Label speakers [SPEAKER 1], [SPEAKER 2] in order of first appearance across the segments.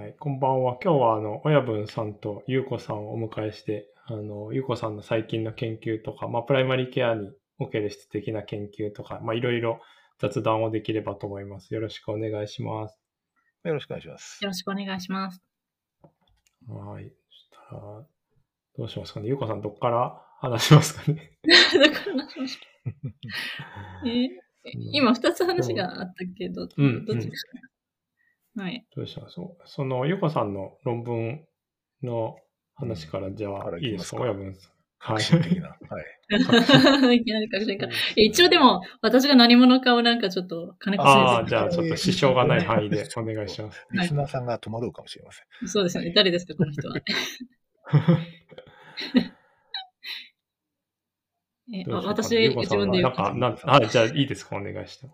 [SPEAKER 1] はい、こんばんは。今日はあの親分さんとゆうこさんをお迎えして、あのゆうこさんの最近の研究とか、まあ、プライマリーケアにおける質的な研究とか、まあ、いろいろ雑談をできればと思います。よろしくお願いします。
[SPEAKER 2] よろしくお願いします。
[SPEAKER 3] よろしくお願いします。
[SPEAKER 1] はい。そしたら、どうしますかね。ゆうこさん、どっから話しますかね。
[SPEAKER 3] どっから話しますか？えー、今、二つ話があったけど、うん、どっちですか、はい。
[SPEAKER 1] どうしたそう。その、ゆこさんの論文の話からじゃあ、いいですか？親分さん。
[SPEAKER 2] はい。的な。
[SPEAKER 3] はい。いきなり確信か。一応でも、私が何者かをなんかちょっと金子先生。
[SPEAKER 1] ああ、じゃあちょっと支障がない範囲で お願いします。
[SPEAKER 2] リスナーさんが戸惑うかもしれませ
[SPEAKER 3] ん。そうですよね。誰ですか、この人は。えあ私、自分で言う。
[SPEAKER 1] なんか、なんはい、じゃあいいですか、お願いして。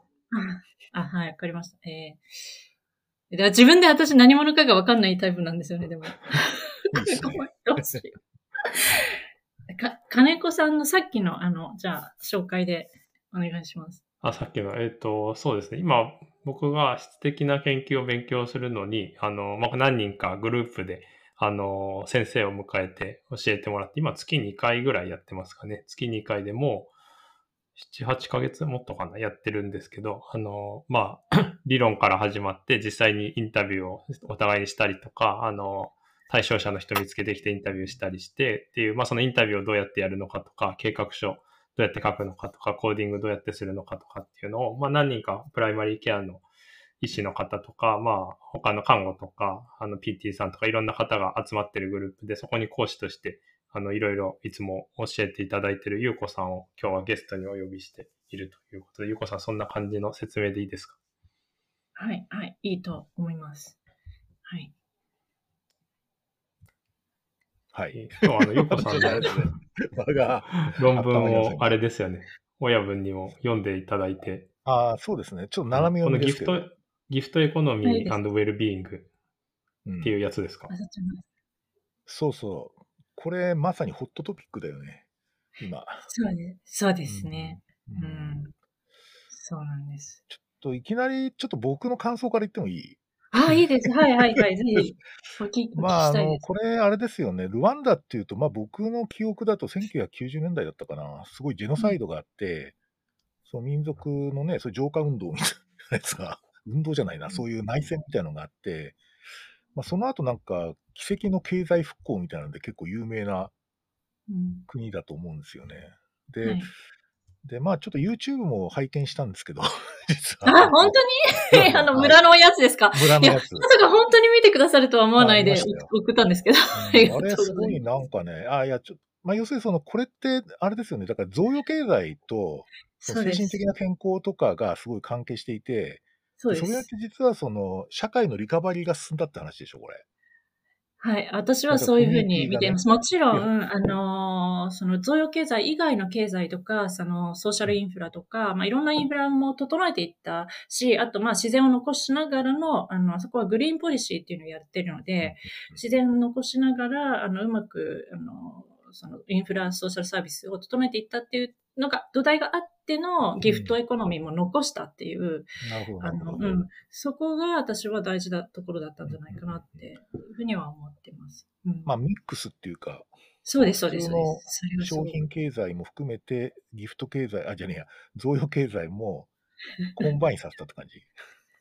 [SPEAKER 3] あ、はい、わかりました。えーだから自分で私何者かがわかんないタイプなんですよね、でも。金子さんのさっきの、あの、じゃあ、紹介でお願いします。
[SPEAKER 1] あ、さっきの、えっ、ー、と、そうですね。今、僕が質的な研究を勉強するのに、あの、まあ、何人かグループで、あの、先生を迎えて教えてもらって、今月2回ぐらいやってますかね。月2回でも7、8ヶ月もっとかな、やってるんですけど、あの、まあ、理論から始まって実際にインタビューをお互いにしたりとか、あの、対象者の人見つけてきてインタビューしたりしてっていう、まあそのインタビューをどうやってやるのかとか、計画書どうやって書くのかとか、コーディングどうやってするのかとかっていうのを、まあ何人かプライマリーケアの医師の方とか、まあ他の看護とか、あの PT さんとかいろんな方が集まってるグループで、そこに講師としてあの、いろいろいつも教えていただいているゆうこさんを今日はゲストにお呼びしているということで、ゆうこさんそんな感じの説明でいいですか？
[SPEAKER 3] はい、はい、いいと思います。はい。
[SPEAKER 2] はい。
[SPEAKER 1] 今日はあの、ゆうこさんの 論文をあれですよね。親分にも読んでいただいて。
[SPEAKER 2] ああ、そうですね。ちょっと斜め読みです
[SPEAKER 1] けど。このギフト、ギフトエコノミーウェルビーイングっていうやつですか、うん、
[SPEAKER 2] そうそう。これまさにホットトピックだよね、今。
[SPEAKER 3] そうね。そうですね。うん。うん、そうなんです。
[SPEAKER 2] ちょっといきなり、ちょっと僕の感想から言ってもいい？
[SPEAKER 3] ああ、いいです。はいはいはい。ぜひ、お聞きまあ、あの、
[SPEAKER 2] これ、あれですよね。ルワンダっていうと、まあ僕の記憶だと1990年代だったかな。すごいジェノサイドがあって、うん、その民族のね、そういう浄化運動みたいなやつが、運動じゃないな、そういう内戦みたいなのがあって、まあ、その後なんか、奇跡の経済復興みたいなので結構有名な国だと思うんですよね。うん、で、はい、で、まあちょっと YouTube も拝見したんですけど、
[SPEAKER 3] 実は。あ、本当に？あの、村のやつですか？
[SPEAKER 2] 村のやつ。
[SPEAKER 3] まさか本当に見てくださるとは思わないで送ったんですけど。
[SPEAKER 2] うん、あれすごいなんかね、あ、いや、ちょまあ要するにその、これって、あれですよね、だから贈与経済と、精神的な健康とかがすごい関係していて、そうです。それって実はその、社会のリカバリーが進んだって話でしょ、これ。
[SPEAKER 3] はい。私はそういうふうに見ています。もちろん、あの、その贈与経済以外の経済とか、そのソーシャルインフラとか、まあいろんなインフラも整えていったし、あとまあ自然を残しながらの、あの、あそこはグリーンポリシーっていうのをやってるので、自然を残しながら、あの、うまく、あの、そのインフラ、ソーシャルサービスを整えていったっていうのが、土台があってのギフトエコノミーも残したっていう、あの、うん、そこが私は大事なところだったんじゃないかなっていうふうには思ってます。
[SPEAKER 2] うん、まあ、ミックスっていうか、
[SPEAKER 3] そうです、そうです。
[SPEAKER 2] 商品経済も含めて、ギフト経済、あ、じゃねえや、贈与経済もコンバインさせたって感じ。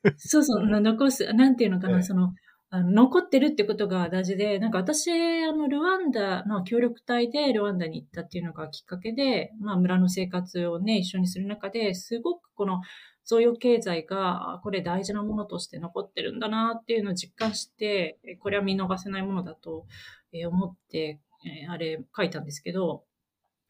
[SPEAKER 3] そうそう、残す、なんていうのかな、ええ、その、あの残ってるってことが大事で、なんか私、あの、ルワンダの協力隊でルワンダに行ったっていうのがきっかけで、まあ、村の生活をね、一緒にする中で、すごくこの、贈与経済が、これ大事なものとして残ってるんだなっていうのを実感して、これは見逃せないものだと思って、あれ書いたんですけど、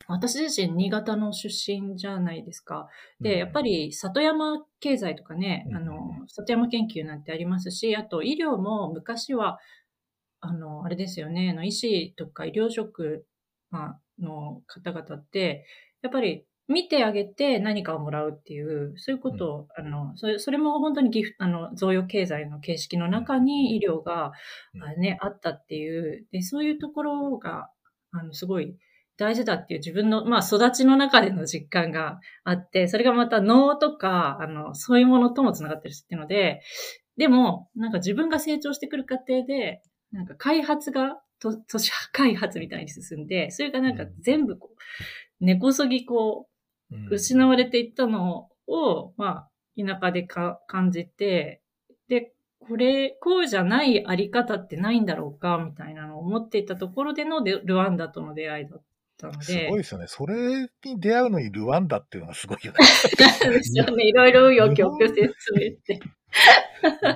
[SPEAKER 3] 私自身、新潟の出身じゃないですか。で、やっぱり里山経済とかね、あの、里山研究なんてありますし、あと医療も昔は、あの、あれですよね、あの医師とか医療職の方々って、やっぱり見てあげて何かをもらうっていう、そういうことを、あの、それ、それも本当にギフあの、贈与経済の形式の中に医療が、ね、あったっていう、で、そういうところが、あの、すごい、大事だっていう自分の、まあ、育ちの中での実感があって、それがまた脳とか、あの、そういうものとも繋がってるっていうので、でも、なんか自分が成長してくる過程で、なんか開発が、と都市開発みたいに進んで、それがなんか全部こう、根こそぎこう、
[SPEAKER 2] うん。
[SPEAKER 3] 失われていったのを、まあ、田舎でか感じて、で、これ、こうじゃないあり方ってないんだろうか、みたいなのを思っていたところでのでルワンダとの出会いだったの
[SPEAKER 2] す
[SPEAKER 3] で。
[SPEAKER 2] ごいですよね。それに出会うのにルワンダっていうのがすごいよね。
[SPEAKER 3] なんですよね。いろいろ紆余曲折説明して。
[SPEAKER 2] 日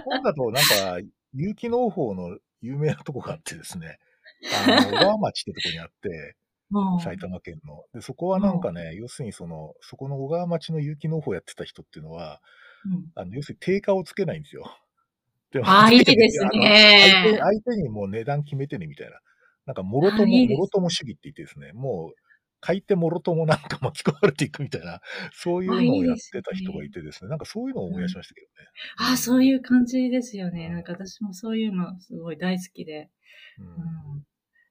[SPEAKER 2] 本だとなんか、有機農法の有名なとこがあってですね、あの、小川町ってとこにあって、
[SPEAKER 3] うん
[SPEAKER 2] 埼玉県の。で、そこはなんかね、要するにその、そこの小川町の有機農法やってた人っていうのは、
[SPEAKER 3] うん
[SPEAKER 2] あの、要するに定価をつけないんですよ。でも
[SPEAKER 3] ああ、いいです
[SPEAKER 2] あの相手
[SPEAKER 3] ね。
[SPEAKER 2] 相手にもう値段決めてねみたいな。なんか、もろとも、もろとも主義って言ってですね、もう、買い手もろともなんか巻き込まれていくみたいな、そういうのをやってた人がいてですね、なんかそういうのを思い出しましたけどね。
[SPEAKER 3] ああ、そういう感じですよね。なんか私もそういうのすごい大好きで。
[SPEAKER 2] うん
[SPEAKER 3] うん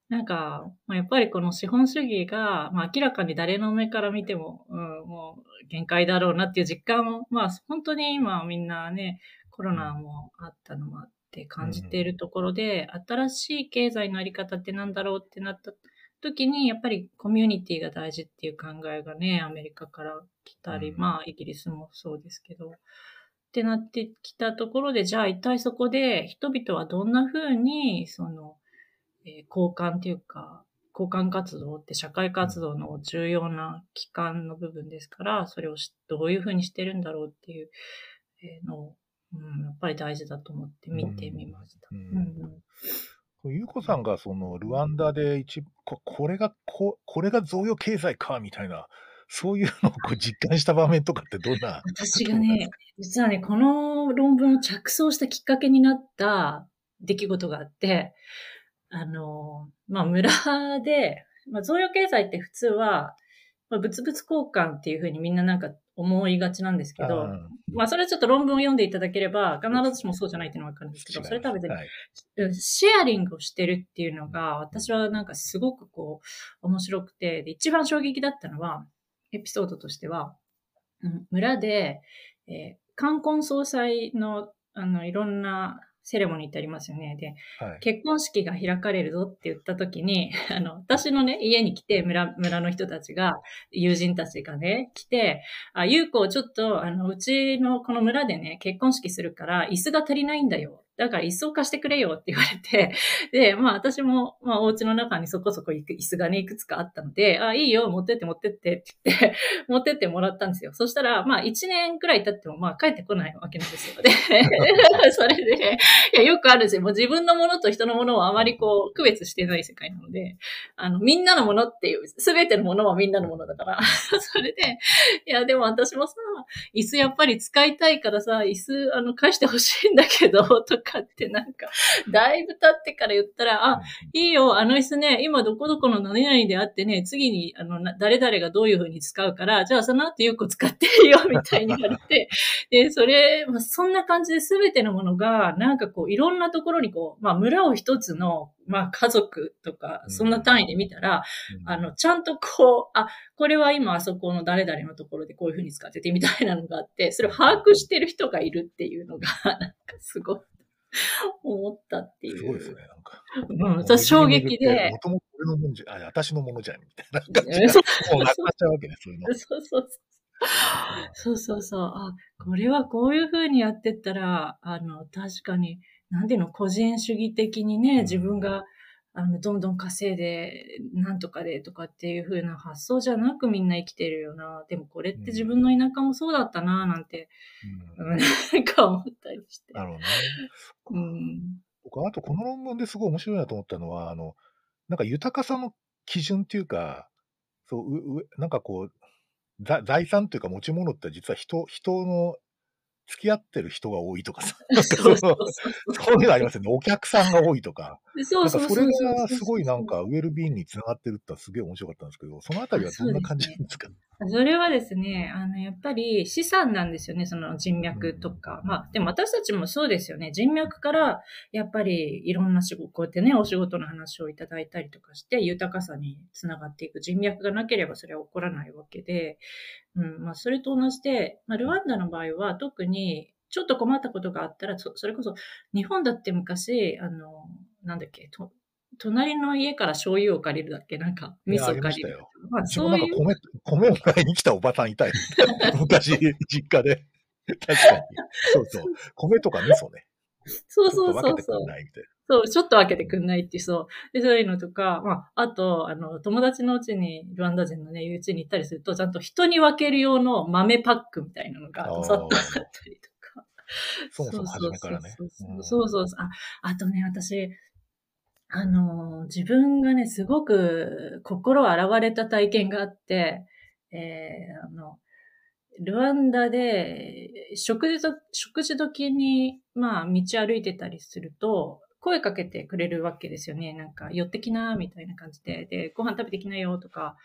[SPEAKER 3] なんか、まあ、やっぱりこの資本主義が、まあ、明らかに誰の目から見ても、うん、もう限界だろうなっていう実感を、まあ、本当に今みんなね、コロナもあったのもあって感じているところで、新しい経済のあり方ってなんだろうってなった時に、やっぱりコミュニティが大事っていう考えがね、アメリカから来たり、
[SPEAKER 2] うん。
[SPEAKER 3] まあ、イギリスもそうですけど、ってなってきたところで、じゃあ一体そこで人々はどんな風に、その、えー交換っていうか、交換活動って社会活動の重要な機関の部分ですから、それをしどういう風にしてるんだろうっていうえーのを、うん、やっぱり大事だと思って見てみました。
[SPEAKER 2] ゆうこさんがそのルワンダで一ここれがここれが贈与経済かみたいなそういうのをこう実感した場面とかってどんな？
[SPEAKER 3] 私がね、実はね、この論文を着想したきっかけになった出来事があって、あの、まあ、村で、まあ、贈与経済って普通は、まあ、物々交換っていうふうにみんななんか思いがちなんですけど、
[SPEAKER 2] うん
[SPEAKER 3] まあ、それはちょっと論文を読んでいただければ、必ずしもそうじゃないっていうのがわかるんですけど、それとは別に
[SPEAKER 2] はい。
[SPEAKER 3] うんシェアリングをしてるっていうのが、私はなんかすごくこう、面白くて、で一番衝撃だったのは、エピソードとしては、うん村で、えー冠婚葬祭の、あの、いろんなセレモニーってありますよね。で、
[SPEAKER 2] はい
[SPEAKER 3] 結婚式が開かれるぞって言った時に、あの、私のね、家に来て、村、村の人たちが、友人たちがね、来て、あ、ゆうこちょっと、あの、うちのこの村でね、結婚式するから、椅子が足りないんだよ。だから椅子を貸してくれよって言われて、で、まあ私も、まあお家の中にそこそこ椅子がね、いくつかあったので、あ、いいよ、持ってって持ってってって言って、持ってってもらったんですよ。そしたら、まあ1年くらい経っても、まあ帰ってこないわけなんですよ。で、それで、いや、よくあるんですよ。もう自分のものと人のものをあまりこう、区別してない世界なので、あの、みんなのものっていう、すべてのものはみんなのものだから、それで、いや、でも私もさ、椅子やっぱり使いたいからさ、椅子、あの、返してほしいんだけど、とかってなんか、だいぶ経ってから言ったら、あ、いいよ、あの椅子ね、今どこどこの何々であってね、次に、あの、な誰々がどういう風に使うから、じゃあその後よく使っていいよ、みたいに言われて、で、それ、まあ、そんな感じで全てのものが、なんかこう、いろんなところにこう、まあ、村を一つの、まあ、家族とか、そんな単位で見たら、
[SPEAKER 2] うん。
[SPEAKER 3] あの、ちゃんとこう、あ、これは今あそこの誰々のところでこういう風に使っててみたいなのがあって、それを把握してる人がいるっていうのが、なんかすごい、思ったっていう。
[SPEAKER 2] すごいですね。なんか。
[SPEAKER 3] うん、私衝撃で
[SPEAKER 2] も。ともと俺のもんじゃ、あ、私のものじゃん、みたいな感じが
[SPEAKER 3] そう
[SPEAKER 2] もうなくなっちゃうわけね、そういうの。
[SPEAKER 3] そうそうそう。そうそうそう。あ、これはこういう風にやってったら、あの、確かに、なんていうの、個人主義的にね、自分が、あの、どんどん稼いで、なんとかでとかっていう風な発想じゃなくみんな生きてるよな。でもこれって自分の田舎もそうだったな、なんて、
[SPEAKER 2] うん
[SPEAKER 3] うん、なんか思ったりして。
[SPEAKER 2] なるほどね。
[SPEAKER 3] うん。
[SPEAKER 2] 僕、あとこの論文ですごい面白いなと思ったのは、あの、なんか豊かさの基準っていうか、そう、ううなんかこう、ざ財産っていうか持ち物って実は人、人の付き合ってる人が多いとか。さ、
[SPEAKER 3] そう
[SPEAKER 2] いうのありますよね。お客さんが多いとか。
[SPEAKER 3] そうそうそう
[SPEAKER 2] なんかそれがすごいなんかウェルビーンにつながってるってすげえ面白かったんですけど、そのあたりはどんな感じなんですか？
[SPEAKER 3] それはですね、あの、やっぱり資産なんですよね、その人脈とか。まあ、でも私たちもそうですよね。人脈から、やっぱりいろんな仕事、こうやってね、お仕事の話をいただいたりとかして、豊かさにつながっていく人脈がなければそれは起こらないわけで、うん、まあ、それと同じで、まあ、ルワンダの場合は特に、ちょっと困ったことがあったら、そそれこそ、日本だって昔、あの、なんだっけ、と隣の家から醤油を借りるだっけ？なんか、味噌を借りる。
[SPEAKER 2] まあ、そういう。なんか米、米を買いに来たおばさんいたよ。昔、実家で。確かに。そうそう。米とか味噌ね。
[SPEAKER 3] そうそうそうそう。そう、ちょっと分けてくんないっていう、そう。で、そういうのとか、まあ、あと、あの、友達のうちに、ルワンダ人のね、うちに行ったりすると、ちゃんと人に分ける用の豆パックみたいなのが、さっとあったりとか。
[SPEAKER 2] そもそも初めからね。
[SPEAKER 3] そうそうそう。あ、あとね、私、あの、自分がね、すごく心洗われた体験があって、えー、あの、ルワンダで、食事と、食事時に、まあ、道歩いてたりすると、声かけてくれるわけですよね。なんか、寄ってきな、みたいな感じで。で、ご飯食べてきなよ、とか、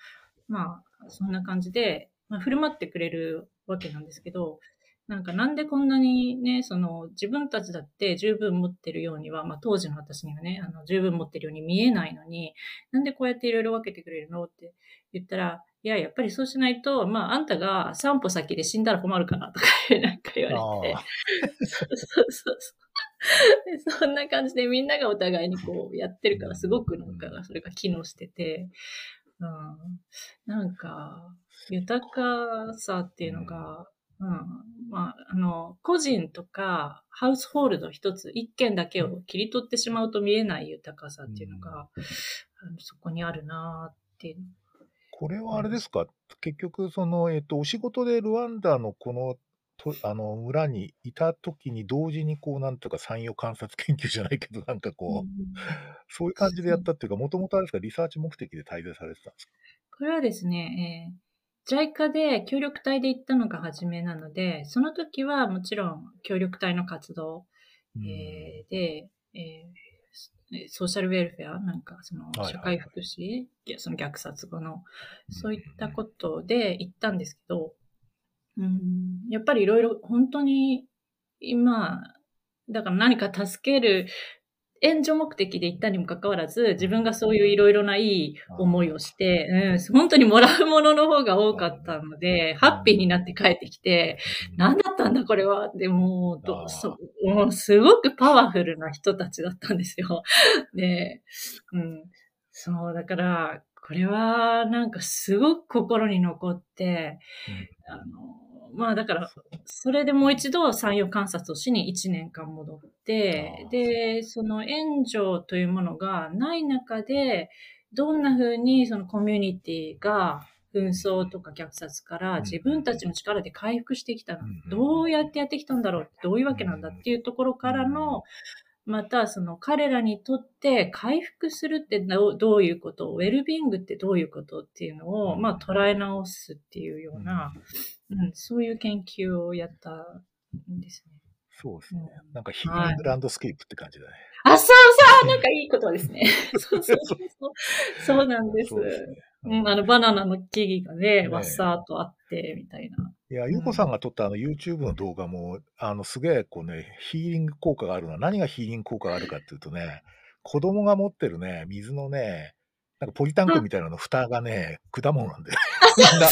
[SPEAKER 3] まあ、そんな感じで、まあ、振る舞ってくれるわけなんですけど、なんかなんでこんなにね、その自分たちだって十分持ってるようには、まあ当時の私にはね、あの十分持ってるように見えないのに、なんでこうやっていろいろ分けてくれるのって言ったら、いや、やっぱりそうしないと、まああんたが散歩先で死んだら困るかなとか なんか言われて。そうそうそうそんな感じでみんながお互いにこうやってるからすごくなんかそれが機能してて、うん、なんか豊かさっていうのが、うん。まあ、あの、個人とか、ハウスホールド一つ、一件だけを切り取ってしまうと見えない豊かさっていうのが、うん、あのそこにあるなっていう。
[SPEAKER 2] これはあれですか、結局、その、えっ、と、お仕事でルワンダのこの、とあの村にいた時に同時にこうなんとか産業観察研究じゃないけどなんかこう、うん、そういう感じでやったっていうかもともとあれですか？リサーチ目的で滞在されてたんですか？
[SPEAKER 3] これはですね、えー JICA で協力隊で行ったのが初めなので、その時はもちろん協力隊の活動、うん、えー、で、えー、ソーシャルウェルフェア、なんかその社会福祉、はいはい、その虐殺後の、そういったことで行ったんですけど、うん、やっぱりいろいろ本当に今、だから何か助ける援助目的で行ったにもかかわらず、自分がそういういろいろないい思いをして、うん、本当にもらうものの方が多かったので、ハッピーになって帰ってきて、何だったんだこれは？でもどそもうすごくパワフルな人たちだったんですよ。で、うん、そう、だから、これはなんかすごく心に残って、あの、まあだから、それでもう一度産業観察をしに1年間戻って、で、その援助というものがない中で、どんな風にそのコミュニティが紛争とか虐殺から自分たちの力で回復してきたの。どうやってやってきたんだろうどういうわけなんだっていうところからの、またその彼らにとって回復するってどういうことウェルビングってどういうことっていうのを、まあ捉え直すっていうような、うん、そういう研究をやったんですね。
[SPEAKER 2] そうですね。なんかヒーリングランドスケープって感じだね。
[SPEAKER 3] あ、そうそうなんかいいことですね。そうそうそう。そうなんです。うん、あの、バナナの木々がね、わっさーっとあって、みたいな。
[SPEAKER 2] いや、ゆうこさんが撮ったあの YouTube の動画も、あの、すげえ、こうね、ヒーリング効果があるのは、何がヒーリング効果があるかっていうとね、子供が持ってるね、水のね、なんかポリタンクみたいなの蓋がね、果物なんで、みんな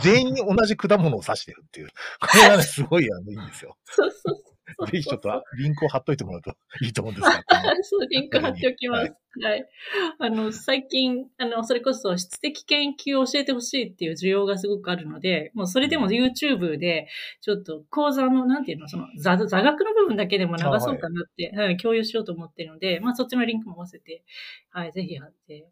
[SPEAKER 2] 全員、全員同じ果物を指してるっていう。これがね、すごいあの、いいんですよ。
[SPEAKER 3] そうそう
[SPEAKER 2] ぜひちょっとリンクを貼っといてもらうと いいと思うんですが。
[SPEAKER 3] そう、リンク貼っておきます。はい、はい。あの、最近、あの、それこそ質的研究を教えてほしいっていう需要がすごくあるので、もうそれでも YouTube で、ちょっと講座の、なんていうの、その座、座学の部分だけでも流そうかなって、はい、共有しようと思ってるので、まあそっちのリンクも合わせて、はい、ぜひ貼って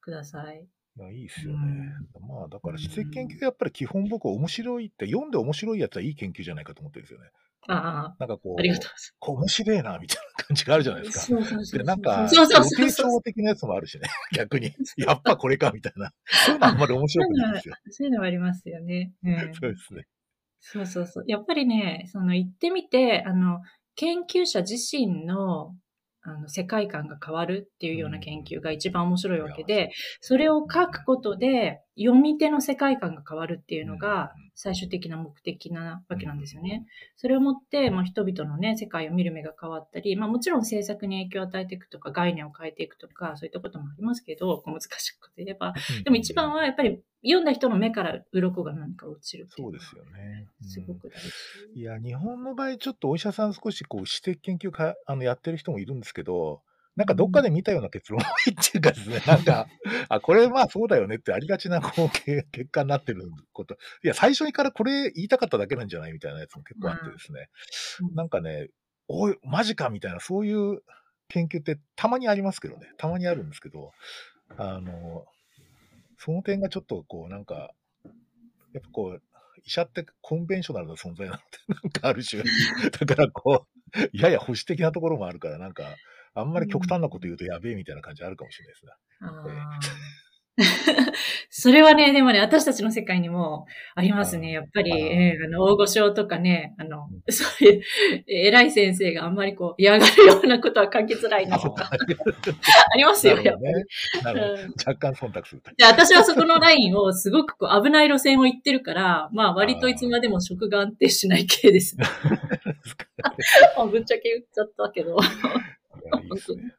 [SPEAKER 3] ください。
[SPEAKER 2] いや、いいですよね。うん、まあ、だから、質的研究やっぱり基本僕面白いって、読んで面白いやつはいい研究じゃないかと思ってるんですよね。
[SPEAKER 3] ああ。
[SPEAKER 2] なんかこう、
[SPEAKER 3] ありがとう
[SPEAKER 2] こう面白いな、みたいな感じがあるじゃないですか。
[SPEAKER 3] そうそうそう。
[SPEAKER 2] で、なんか、予定調的なやつもあるしね、逆に。やっぱこれか、みたいな。そういうのあんまり面白くないですよ。
[SPEAKER 3] そういうのはありますよね。
[SPEAKER 2] うん、そうですね。
[SPEAKER 3] そうそうそう。やっぱりね、その行ってみて、あの、研究者自身のあの世界観が変わるっていうような研究が一番面白いわけで、それを書くことで読み手の世界観が変わるっていうのが最終的な目的なわけなんですよね。それをもって、まあ、人々のね、世界を見る目が変わったり、まあ、もちろん政策に影響を与えていくとか、概念を変えていくとか、そういったこともありますけど、難しく言えば。でも一番はやっぱり読んだ人の目から鱗が何か落ちる
[SPEAKER 2] そうですよね。
[SPEAKER 3] すごく大事、
[SPEAKER 2] うん、いや、日本の場合、ちょっとお医者さん少しこう、指摘研究かあのやってる人もいるんですけど、なんかどっかで見たような結論っていうかですね、なんか、あ、これまあそうだよねってありがちなこう結果になってること。いや、最初にからこれ言いたかっただけなんじゃないみたいなやつも結構あってですね。なんかね、おい、マジかみたいな、そういう研究ってたまにありますけどね。たまにあるんですけど、あの、その点がちょっとこう、なんか、やっぱこう、医者ってコンベンショナルな存在なので、なんかある種、だからこう、やや保守的なところもあるから、なんか、あんまり極端なこと言うとやべえみたいな感じあるかもしれないですね。
[SPEAKER 3] それはね、でもね、私たちの世界にもありますね。やっぱり、えー、あの、大御所とかね、あの、そういう、偉い先生があんまりこう、嫌がるようなことは書きづらいなとか。ありますよ、やっ
[SPEAKER 2] ぱり。若干忖度する。
[SPEAKER 3] で、私はそこのラインをすごくこう危ない路線を行ってるから、まあ割といつまでも食が安定しない系ですね。ぶっちゃけ言っちゃったけど。いいですね。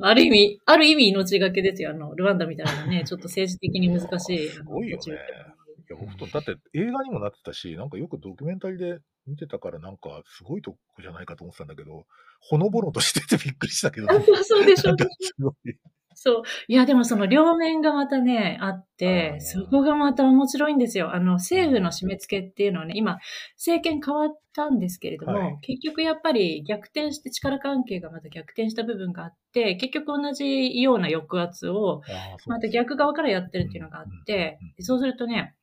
[SPEAKER 3] ある意味、ある意味命がけですよ。あの、ルワンダみたいなね、ちょっと政治的に難しい。
[SPEAKER 2] すごいよね。いや、本当だって映画にもなってたし、なんかよくドキュメンタリーで見てたから、なんかすごいとこじゃないかと思ってたんだけど、ほのぼのとしててびっくりしたけど、
[SPEAKER 3] ね、そうでしょ。すごい。そう。いや、でもその両面がまたね、あって、そこがまた面白いんですよ。あの、政府の締め付けっていうのはね、今、政権変わったんですけれども、はい、結局やっぱり逆転して力関係がまた逆転した部分があって、結局同じような抑圧を、また逆側からやってるっていうのがあって、そうするとね、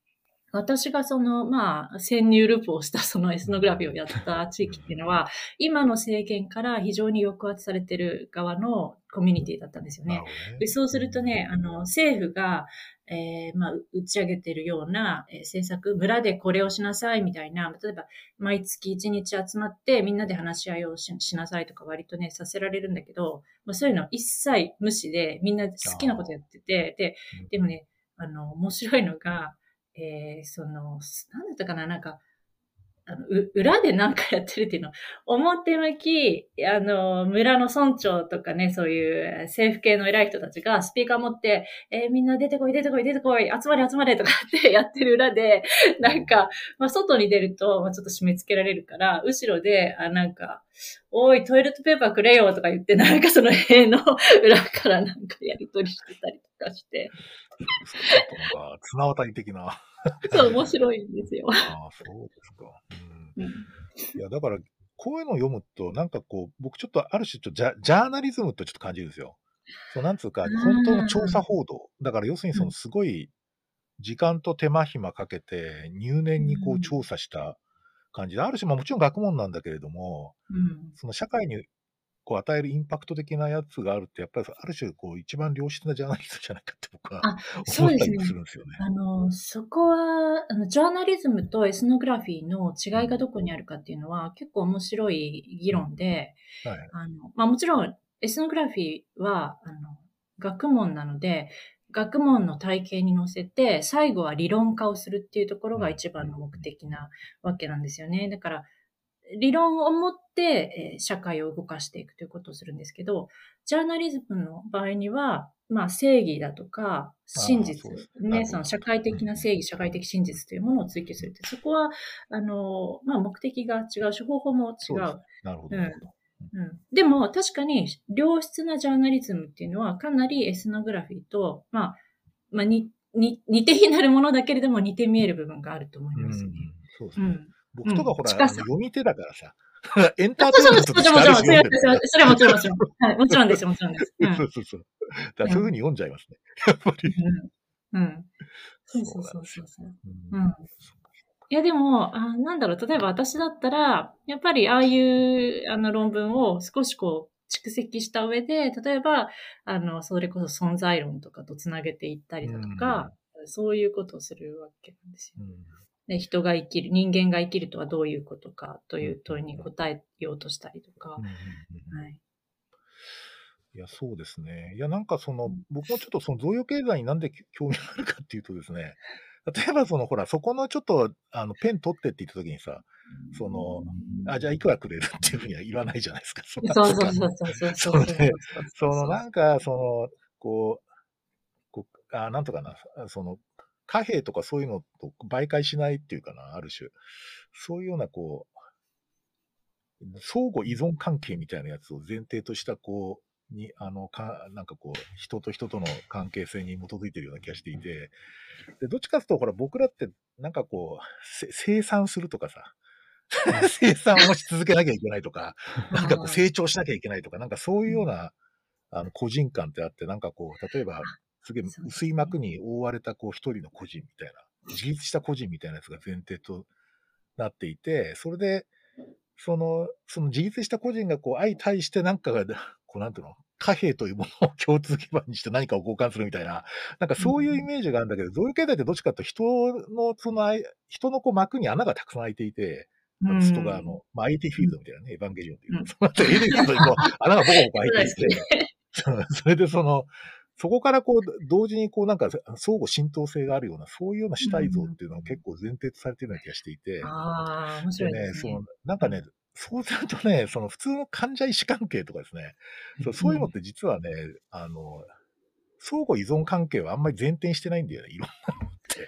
[SPEAKER 3] 私がその、まあ、潜入ループをしたそのエスノグラフィーをやった地域っていうのは、今の政権から非常に抑圧されてる側のコミュニティだったんですよね。でそうするとね、あの、政府が、えー、まあ、打ち上げてるような、えー、政策、村でこれをしなさいみたいな、例えば、毎月1日集まってみんなで話し合いをしなさいとか割とね、させられるんだけど、まあ、そういうの一切無視でみんな好きなことやってて、で、でもね、あの、面白いのが、えー、その、なんだったかな、なんか、あの、裏で何かやってるっていうの、表向き、あの、村の村長とかね、そういう政府系の偉い人たちがスピーカー持って、えー、みんな出てこい、出てこい、出てこい、集まれ、集まれとかって やってる裏で、なんか、まあ、外に出ると、まあ、ちょっと締め付けられるから、後ろで、あ、なんか、おい、トイレットペーパーくれよとか言って、なんかその塀の 裏からなんかやりとりしてたりとかして。
[SPEAKER 2] なんか、綱渡り的な。
[SPEAKER 3] そう、面白いんですよ。
[SPEAKER 2] ああ、そうですか。うん。いや、だから、こういうのを読むと、なんかこう、僕ちょっとある種ちょジャ、ジャーナリズムとちょっと感じるんですよ。そう、なんつうか、本当の調査報道。だから要するにそのすごい時間と手間暇かけて入念にこう調査した感じで、ある種、まあもちろん学問なんだけれども、うん、その社会にこう与えるインパクト的なやつがあるって、やっぱりある種こう一番良質なジャーナリズムじゃないかって僕は 思ったりするんですよね。
[SPEAKER 3] あの、そこは、あの、ジャーナリズムとエスノグラフィーの違いがどこにあるかっていうのは結構面白い議論で、はい、あの、まあもちろんエスノグラフィーは、あの、学問なので、学問の体系に乗せて、最後は理論化をするっていうところが一番の目的なわけなんですよね。だから、理論を持って、えー、社会を動かしていくということをするんですけど、ジャーナリズムの場合には、まあ、正義だとか、真実、ね、その社会的な正義、社会的真実というものを追求するって、そこは、あの、まあ、目的が違うし、方法も違う。
[SPEAKER 2] なるほど。
[SPEAKER 3] うん。うん、でも、確かに、良質なジャーナリズムっていうのは、かなりエスノグラフィーと、まあ、まあ、に、に、似て非なるものだけれども似て見える部分があると思います。ね。
[SPEAKER 2] うん、そうですね。うん僕とかほら、うん、読み手だからさ、エンターテイメントとして
[SPEAKER 3] もちろん、それはもちろん、もちろん。はい、もちろんです、もちろんです。
[SPEAKER 2] そうそうそう。だそういうふうに読んじゃいますね。やっぱり。
[SPEAKER 3] うん。そうそうそうそう。うん。いや、でもあ、なんだろう、例えば私だったら、やっぱりああいうあの論文を少しこう、蓄積した上で、例えば、あの、それこそ存在論とかとつなげていったりだとか、うん、そういうことをするわけなんですよ。うんで人が生きる、人間が生きるとはどういうことかという問いに答えようとしたりとか。はい。
[SPEAKER 2] いや、そうですね。いや、なんかその、僕もちょっとその贈与経済になんで興味があるかっていうとですね、例えばその、ほら、そこのちょっと、あの、ペン取ってって言った時にさ、その、あ、じゃあいくらくれるっていうふうには言わないじゃないですか。そ
[SPEAKER 3] そうそうそうそうそう
[SPEAKER 2] それでその、なんか、その、こう、こうあなんとかな、その、貨幣とかそういうのと媒介しないっていうかな、ある種。そういうような、こう、相互依存関係みたいなやつを前提とした、こう、に、あの、か、なんかこう、人と人との関係性に基づいてるような気がしていて、で、どっちかというと、ほら、僕らって、なんかこう、生産するとかさ、生産をし続けなきゃいけないとか、なんかこう成長しなきゃいけないとか、なんかそういうような、あの、個人感ってあって、なんかこう、例えば、すげえ薄い膜に覆われたこう一人の個人みたいな、自立した個人みたいなやつが前提となっていて、それで、その、その自立した個人がこう相対してなんかが、こうなんていうの？貨幣というものを共通基盤にして何かを交換するみたいな、なんかそういうイメージがあるんだけど、造う経済ってどっちかというと人の、その、人のこう膜に穴がたくさん開いていて、外側の、まあ、IT フィールドみたいなね、エヴァンゲリオンっていう。うん、その後 AT フィールドにこう穴がボコボコ開いていて、そ れでその、そこからこう、同時にこうなんか相互浸透性があるような、そういうような主体像っていうのは結構前提とされているような気がしていて。
[SPEAKER 3] ああ、面白いですね。
[SPEAKER 2] ね、その、なんかね、そうするとね、その普通の患者医師関係とかですね、そうそういうのって実はね、あの、相互依存関係はあんまり前提してないんだよね、いろんなのって。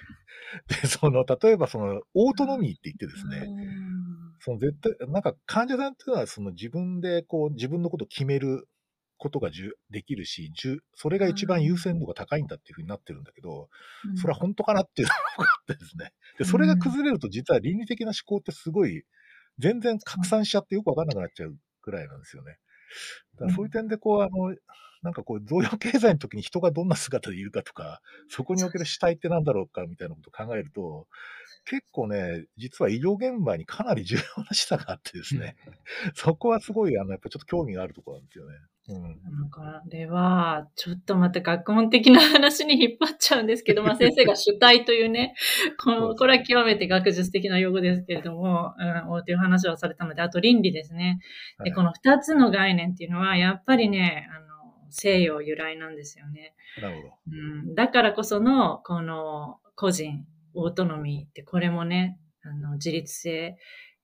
[SPEAKER 2] で、その、例えばその、オートノミーって言ってですね、その絶対、なんか患者さんっていうのはその自分でこう、自分のことを決めることができるし、じゅそれが一番優先度が高いんだっていうふうになってるんだけど、うん、それは本当かなっていうのがあってですね。で、それが崩れると実は倫理的な思考ってすごい、全然拡散しちゃってよくわかんなくなっちゃうくらいなんですよね。だからそういう点でこう、あの、なんかこう、贈与経済の時に人がどんな姿でいるかとか、そこにおける主体って何だろうかみたいなことを考えると、結構ね、実は医療現場にかなり重要な示唆があってですね、そこはすごい、あの、やっぱちょっと興味があるところなんですよね。
[SPEAKER 3] うん、これは、ちょっとまた学問的な話に引っ張っちゃうんですけど、まあ先生が主体というね、このこれは極めて学術的な用語ですけれども、うん、という話をされたので、あと倫理ですね。で、この二つの概念っていうのは、やっぱりね、あの、西洋由来なんですよね。
[SPEAKER 2] なるほど。
[SPEAKER 3] うん、だからこその、この個人、オートノミーって、これもね、あの、自立性、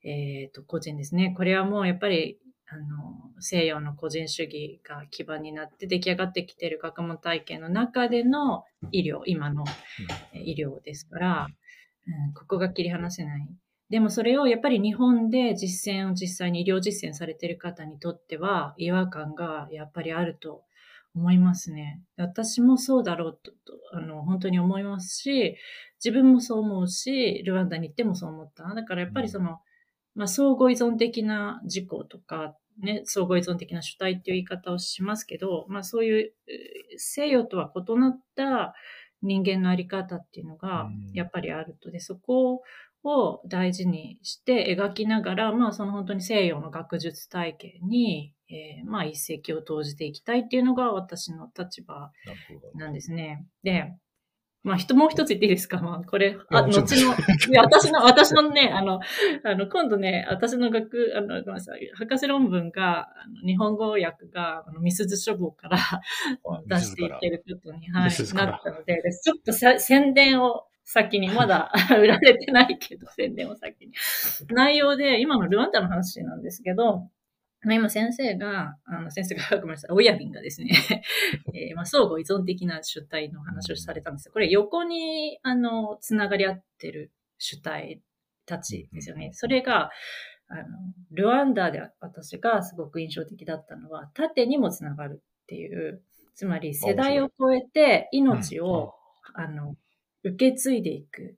[SPEAKER 3] えっ、ー、と、個人ですね。これはもうやっぱりあの、西洋の個人主義が基盤になって出来上がってきている学問体系の中での医療、今の医療ですから、うん、ここが切り離せない。でもそれをやっぱり日本で実践を実際に医療実践されている方にとっては違和感がやっぱりあると思いますね。私もそうだろうとあの本当に思いますし、自分もそう思うし、ルワンダに行ってもそう思った。だからやっぱりその、まあ、相互依存的な事項とか、ね、相互依存的な主体っていう言い方をしますけど、まあそういう西洋とは異なった人間のあり方っていうのがやっぱりあるとで、そこを大事にして描きながら、まあその本当に西洋の学術体系に、えー、まあ一石を投じていきたいっていうのが私の立場なんですね。で、まあ、人もう一つ言っていいですか？まあ、これ、あ、後の、いや、私の、私のね、あの、あの、今度ね、私の学、あの、ごめんなさい、博士論文が、あの日本語訳が、あの、ミスズ書房から 出していけることに、はい、なったので、ちょっとさ宣伝を先に、まだ 売られてないけど、宣伝を先に。内容で、今のルワンダの話なんですけど、今先生が、あの先生が、ごめんなさい、親便がですね、えー、まあ、相互依存的な主体の話をされたんですよ。これ横に、あの、つながり合ってる主体たちですよね。それが、あの、ルワンダで私がすごく印象的だったのは、縦にもつながるっていう、つまり世代を超えて命を、あの、受け継いでいく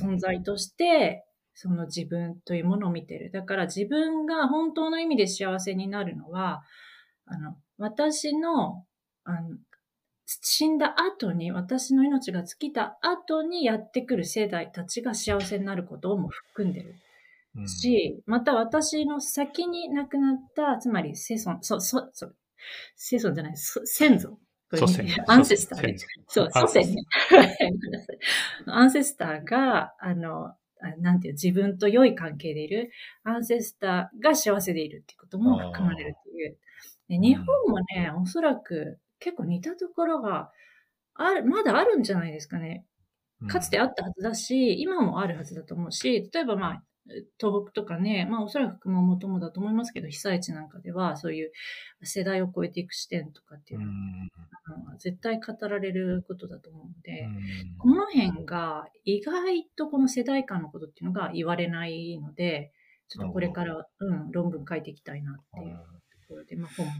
[SPEAKER 3] 存在として、その自分というものを見てる。だから自分が本当の意味で幸せになるのは、あの、私の、あの、死んだ後に、私の命が尽きた後にやってくる世代たちが幸せになることをも含んでる。し、また私の先に亡くなった、つまり、子孫、そ、そ、そ、子孫じゃない、先祖。
[SPEAKER 1] 祖先。
[SPEAKER 3] アンセスター。そう、祖先ね。アンセスターが、あの、なんていう、自分と良い関係でいるアンセスターが幸せでいるっていうことも含まれるっていう。で日本もね、おそらく結構似たところがある、まだあるんじゃないですかね。かつてあったはずだし、今もあるはずだと思うし、例えばまあ、東北とかね、まあおそらく熊本もだと思いますけど、被災地なんかでは、そういう世代を超えていく視点とかっていうのは、あの絶対語られることだと思うので、この辺が意外とこの世代間のことっていうのが言われないので、ちょっとこれから、うん、論文書いていきたいなっていうところで、まあ本も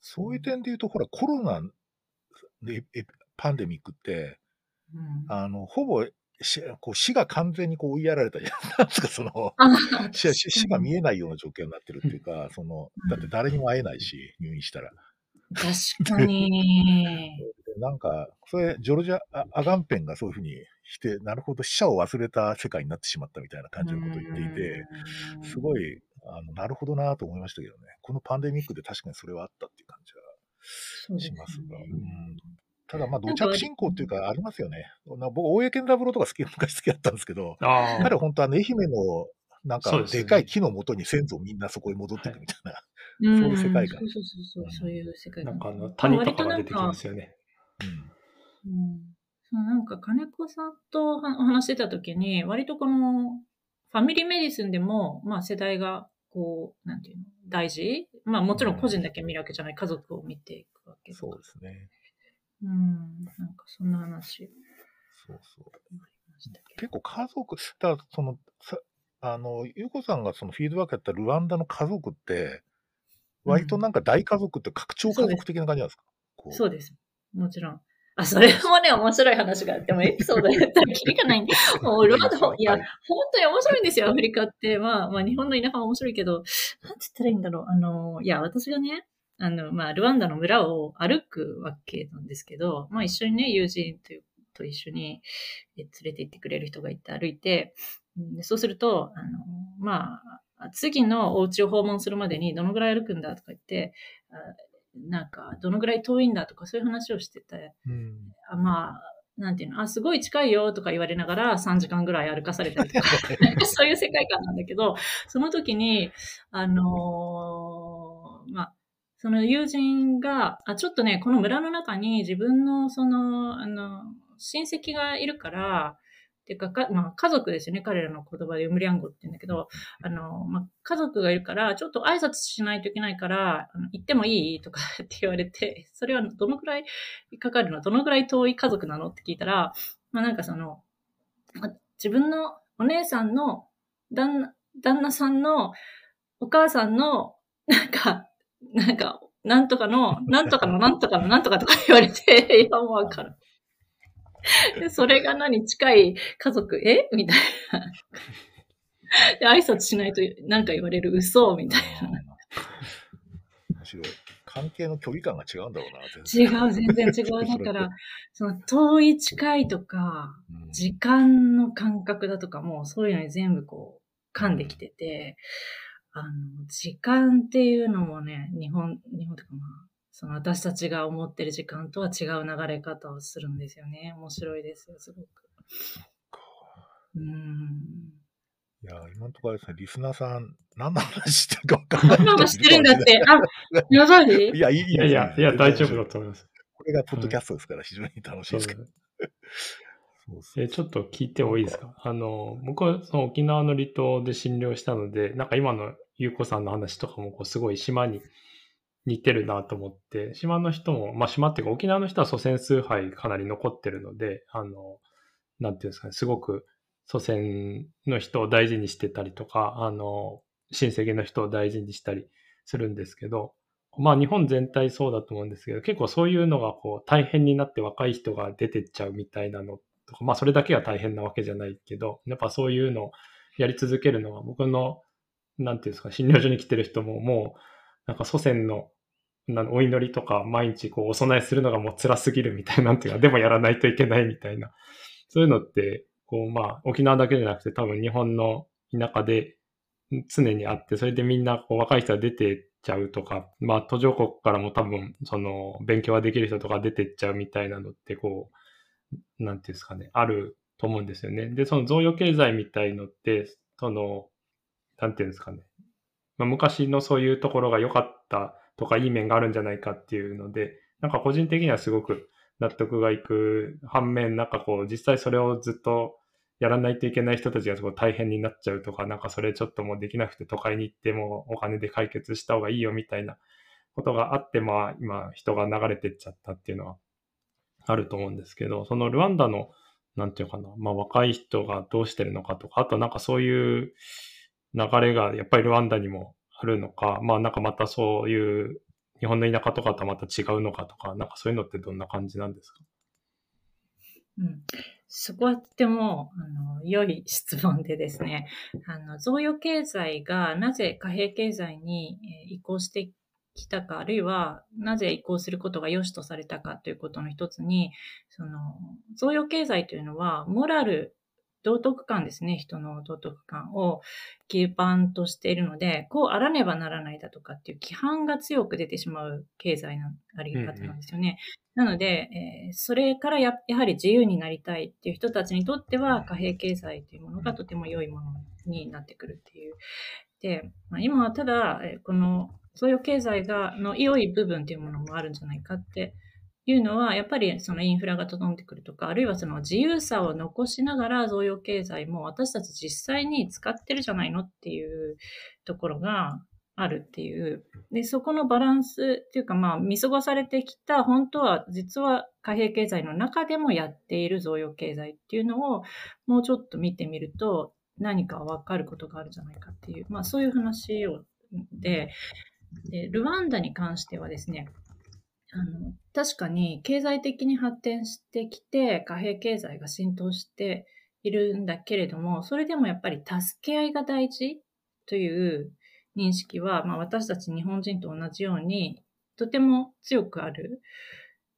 [SPEAKER 2] そういう。点で言うと、ほら、コロナでエパンデミックって、
[SPEAKER 3] うん、
[SPEAKER 2] あの、ほぼし こう死が完全にこう追いやられたじゃ ないですか、その、
[SPEAKER 3] あ
[SPEAKER 2] 死死死が見えないような状況になってるっていうか、その、だって誰にも会えないし、入院したら。
[SPEAKER 3] 確かに。
[SPEAKER 2] なんか、それ、ジョルジャ・アアガンペンがそういうふうにして、なるほど、死者を忘れた世界になってしまったみたいな感じのことを言っていて、すご
[SPEAKER 3] い。
[SPEAKER 2] い、あのなるほどなと思いましたけどね。このパンデミックで確かにそれはあったっていう感じはしますが。
[SPEAKER 3] ね
[SPEAKER 2] うんただ、まあ、土着信仰っていうか、ありますよね。な僕、大江健三郎とか好き、昔好きだったんですけど、
[SPEAKER 1] ああ、
[SPEAKER 2] 彼は本当は愛媛の、なんか
[SPEAKER 1] で
[SPEAKER 2] かい木の元に先祖みんなそこに戻っていくみたいな。
[SPEAKER 3] うん
[SPEAKER 2] そういう世界観。
[SPEAKER 3] そうそうそうそう、そういう世界観。
[SPEAKER 1] なんかあの、谷とかが出てきますよね。
[SPEAKER 2] うん。
[SPEAKER 3] うん。そうなんか金子さんとはお話してた時に、割とこのファミリーメディスンでも、まあ世代がこう、なんていうの、大事？まあもちろん個人だけ見るわけじゃない、家族を見ていくわけ
[SPEAKER 2] そうですね。
[SPEAKER 3] うん、なんかそんな話
[SPEAKER 2] そうそう。結構家族、だからその、さあの、ゆうこさんがそのフィードバックやったルワンダの家族って、割となんか大家族って拡張家族的な感じなんですか？こう
[SPEAKER 3] そうです。もちろん。あ、それもね、面白い話があっても、エピソードやったらキリがないんで、もう、ルワンダ、いや、本当に面白いんですよ、アフリカって。まあ、まあ、日本の田舎は面白いけど、なんて言ったらいいんだろう。あの、いや、私がね、あの、まあ、ルワンダの村を歩くわけなんですけど、まあ、一緒にね、友人とと一緒にえ連れて行ってくれる人がいて歩いて、そうすると、あの、まあ、次のお家を訪問するまでにどのぐらい歩くんだとか言って、あなんか、どのぐらい遠いんだとかそういう話をしてて、
[SPEAKER 2] うん。
[SPEAKER 3] あまあ、なんていうの、あ、すごい近いよとか言われながら3時間ぐらい歩かされたりとか そういう世界観なんだけど、その時に、あのーまあ、その友人が、あ、ちょっとね、この村の中に自分の、その、あの、親戚がいるから、っていうかか、まあ、家族ですよね。彼らの言葉でウムリャンゴって言うんだけど、あの、まあ、家族がいるから、ちょっと挨拶しないといけないから、あの行ってもいいとかって言われて、それはどのくらいかかるの？どのくらい遠い家族なの？って聞いたら、まあなんかその、自分のお姉さんの旦那、旦那さんのお母さんの、なんか、なんか、なんとかの、なんとかの、なんとかの、なんとかとか言われて、いや、もうわかる。でそれが何近い家族、え？みたいな。で、挨拶しないとなんか言われる嘘？みたいな。
[SPEAKER 2] 面白い。関係の距離感が違うんだろうな、
[SPEAKER 3] 違う、全然違う。だから、その遠い近いとか、
[SPEAKER 2] うん
[SPEAKER 3] 時間の感覚だとかも、そういうのに全部こう、噛んできてて、あの、時間っていうのもね、日本、日本とかまあ、その私たちが思ってる時間とは違う流れ方をするんですよね。面白いですよ、すごく。うん。
[SPEAKER 2] いや、今のところですね、リスナーさん、何の話してるか分かんない人
[SPEAKER 3] 何
[SPEAKER 2] いるかも
[SPEAKER 3] してるんだって。あ、やばい
[SPEAKER 2] ない。いや、いい、い
[SPEAKER 1] いやいや、いや、大丈夫だと思います。
[SPEAKER 2] これがポッドキャストですから、非常に楽しいです
[SPEAKER 1] えちょっと聞いてもいいですか？あの、僕はその沖縄の離島で診療したので、なんか今のゆうこさんの話とかもこうすごい島に似てるなと思って、島の人も、まあ島っていうか沖縄の人は祖先崇拝かなり残ってるので、あの、なんていうんですかね、すごく祖先の人を大事にしてたりとか、あの、親戚の人を大事にしたりするんですけど、まあ日本全体そうだと思うんですけど、結構そういうのがこう大変になって若い人が出てっちゃうみたいなのとか、まあそれだけが大変なわけじゃないけど、やっぱそういうのをやり続けるのは僕の、なんていうんですか、診療所に来てる人ももう、なんか祖先のなお祈りとか毎日こうお供えするのがもう辛すぎるみたい なんていうか、でもやらないといけないみたいな、そういうのって、こうまあ沖縄だけじゃなくて多分日本の田舎で常にあって、それでみんなこう若い人が出てっちゃうとか、まあ途上国からも多分その勉強ができる人とか出てっちゃうみたいなのってこう、なんていうんですかね、あると思うんですよね。で、その贈与経済みたいのって、その、なんていうんですかね、まあ、昔のそういうところが良かったとかいい面があるんじゃないかっていうので、なんか個人的にはすごく納得がいく反面、なんかこう、実際それをずっとやらないといけない人たちがすごい大変になっちゃうとか、なんかそれちょっともうできなくて都会に行ってもお金で解決した方がいいよみたいなことがあって、まあ今人が流れてっちゃったっていうのはあると思うんですけど、そのルワンダの、なんていうかな、まあ若い人がどうしてるのかとか、あとなんかそういう流れがやっぱりルワンダにもあるのか、まあなんかまたそういう日本の田舎とかとはまた違うのかとか、なんかそういうのってどんな感じなんですか？
[SPEAKER 3] うん、そこはとてもあの良い質問でですね、あの贈与経済がなぜ貨幣経済に移行してきたか、あるいはなぜ移行することが良しとされたかということの一つに、その贈与経済というのは、モラル道徳感ですね、人の道徳感を基盤としているので、こうあらねばならないだとかっていう規範が強く出てしまう経済のあり方なんですよね。うんうん、なので、えー、それからややはり自由になりたいっていう人たちにとっては貨幣経済というものがとても良いものになってくるっていう。で、まあ、今はただ、このそういう経済がの良い部分っていうものもあるんじゃないかっていうのは、やっぱりそのインフラが整ってくるとか、あるいはその自由さを残しながら贈与経済も私たち実際に使ってるじゃないのっていうところがあるっていう。で、そこのバランスっていうか、まあ、見過ごされてきた、本当は実は貨幣経済の中でもやっている贈与経済っていうのをもうちょっと見てみると何かわかることがあるじゃないかっていう、まあそういう話をで、でルワンダに関してはですね、あの、確かに経済的に発展してきて、貨幣経済が浸透しているんだけれども、それでもやっぱり助け合いが大事という認識は、まあ、私たち日本人と同じように、とても強くある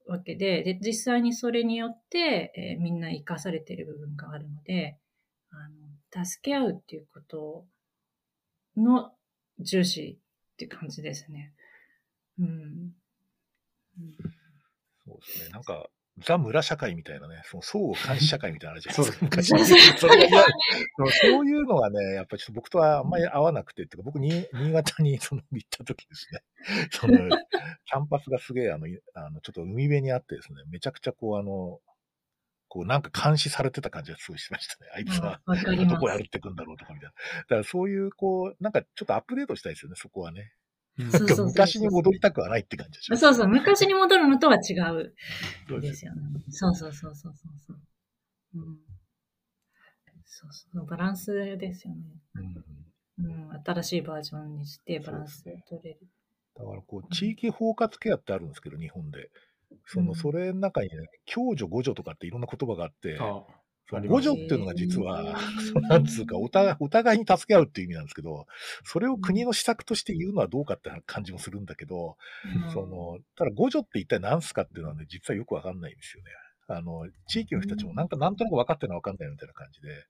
[SPEAKER 3] わけで、で実際にそれによって、えー、みんな生かされている部分があるので、あの助け合うっていうことの重視って感じですね。うん。
[SPEAKER 2] そうですね。なんか、ザ・村社会みたいなね、その相互監視社会みたいなのあるじゃないですか。昔そそういうのがね、やっぱりちょっと僕とはあんまり合わなくて、っていうか、僕に、新潟にその行った時ですね、その、キャンパスがすげえ、あの、あのちょっと海辺にあってですね、めちゃくちゃこう、あの、こうなんか監視されてた感じがすごいしましたね。あいつは、どこやるってくんだろうとかみたいな。だからそういう、こう、なんかちょっとアップデートしたいですよね、そこはね。そうそう昔に戻りたくはないって感じでしょ。
[SPEAKER 3] そうそう、昔に戻るのとは違う。ですよね。そうそうそうそうそう。うん、そうそう、バランスですよね。うん、うん、新しいバージョンにしてバランス取れる。
[SPEAKER 2] だからこう、地域包括ケアってあるんですけど、日本で。その、それの中にね、共助互助とかっていろんな言葉があって、互助っていうのが実は、そなんつうかお互い、お互いに助け合うっていう意味なんですけど、それを国の施策として言うのはどうかって感じもするんだけど、うん、その、ただ互助って一体何すかっていうのはね、実はよくわかんないんですよね。あの、地域の人たちもなんか、なんとなく分かってるのは分かんないみたいな感じで、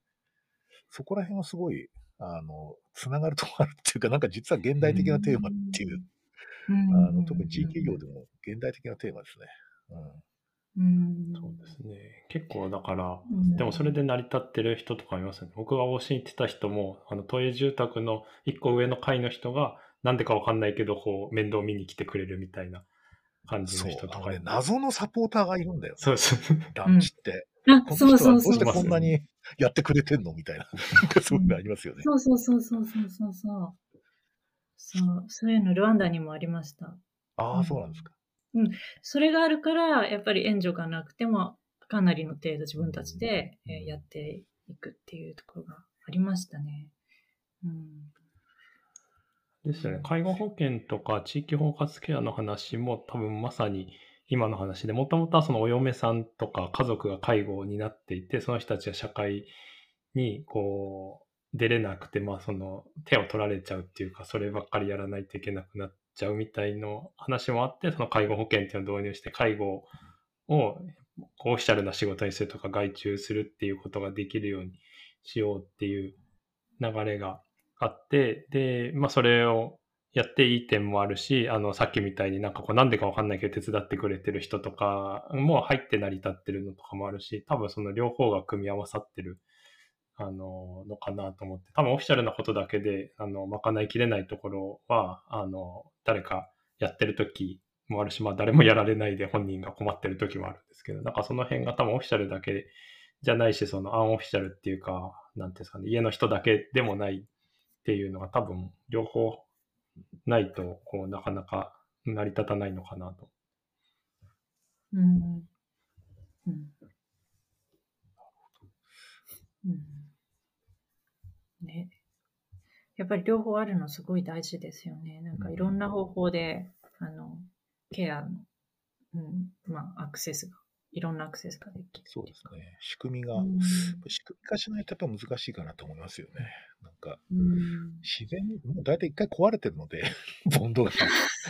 [SPEAKER 2] そこら辺はすごい、あの、つながるとこあるっていうか、なんか実は現代的なテーマっていう、うん、あの特に地域医療でも現代的なテーマですね。うん
[SPEAKER 1] うん、そうですね。結構だから、うん、でもそれで成り立ってる人とかいますよね。僕が往診行ってた人も、あの、都営住宅の一個上の階の人が、なんでかわかんないけど、こう、面倒見に来てくれるみたいな感じの人とか。
[SPEAKER 2] ね、謎のサポーターがいるんだよ、ね。
[SPEAKER 1] そうそう。
[SPEAKER 2] 団地って。
[SPEAKER 3] あ、そうそうそう。どうして
[SPEAKER 2] こんなにやってくれてんのみたいな。そういうのありますよね。
[SPEAKER 3] そうそうそうそうそうそうそう。そう、そういうのルワンダにもありました。
[SPEAKER 2] ああ、そうなんですか。
[SPEAKER 3] うん。それがあるから、やっぱり援助がなくても、かなりの程度自分たちで、やっていくっていうところがありましたね。うん。
[SPEAKER 1] ですよね。介護保険とか地域包括ケアの話も多分まさに今の話で、もともとはそのお嫁さんとか家族が介護になっていて、その人たちが社会にこう出れなくて、まあその手を取られちゃうっていうか、そればっかりやらないといけなくなっちゃうみたいの話もあって、その介護保険っていうのを導入して、介護をオフィシャルな仕事にするとか外注するっていうことができるようにしようっていう流れがあって、で、まあそれをやっていい点もあるし、あの、さっきみたいになんかこうなんでかわかんないけど手伝ってくれてる人とかも入って成り立ってるのとかもあるし、多分その両方が組み合わさってるあの、のかなと思って、多分オフィシャルなことだけで、あの、賄いきれないところは、あの、誰かやってるときもあるし、まあ誰もやられないで本人が困ってる時もあるんですけど、なんかその辺が多分オフィシャルだけじゃないし、そのアンオフィシャルっていうか、なんていうんですかね、家の人だけでもないっていうのが多分両方ないと、こう、なかなか成り立たないのかなと。
[SPEAKER 3] うん。うん。うん。ね。やっぱり両方あるのすごい大事ですよね。なんかいろんな方法で、あの、ケアの、うん、まあ、アクセスが、いろんなアクセスができる。
[SPEAKER 2] そうですね。仕組みが、
[SPEAKER 3] うん。
[SPEAKER 2] 仕組み化しないとやっぱ難しいかなと思いますよね。なんか、
[SPEAKER 3] うん。
[SPEAKER 2] 自然に、もう大体一回壊れてるので、ボンドが、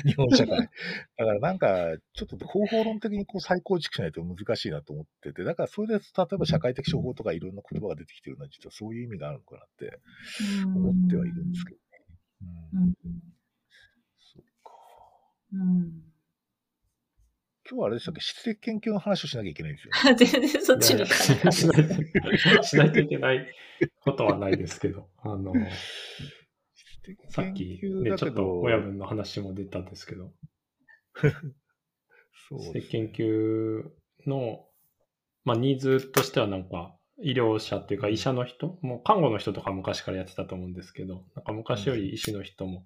[SPEAKER 2] 日本社会。だからなんか、ちょっと方法論的にこう再構築しないと難しいなと思ってて、だからそれで、例えば社会的処方とかいろんな言葉が出てきてるのは、実はそういう意味があるのかなって思ってはいるんですけどね。うん
[SPEAKER 3] うん。
[SPEAKER 2] そうか
[SPEAKER 3] うん。
[SPEAKER 2] 今日はあれでしたっけ？質的研究の話をしなきゃいけないんですよ。
[SPEAKER 3] 全然そっちに
[SPEAKER 1] ししない。としないといけないことはないですけど、あの、
[SPEAKER 2] 質的
[SPEAKER 1] さっ
[SPEAKER 2] 研
[SPEAKER 1] き、
[SPEAKER 2] 究
[SPEAKER 1] ね、ちょっと親分の話も出たんですけど、
[SPEAKER 2] そう
[SPEAKER 1] 性
[SPEAKER 2] です
[SPEAKER 1] 研究の、まあ、ニーズとしてはなんか、医療者っていうか医者の人、もう看護の人とか昔からやってたと思うんですけど、なんか昔より医師の人も、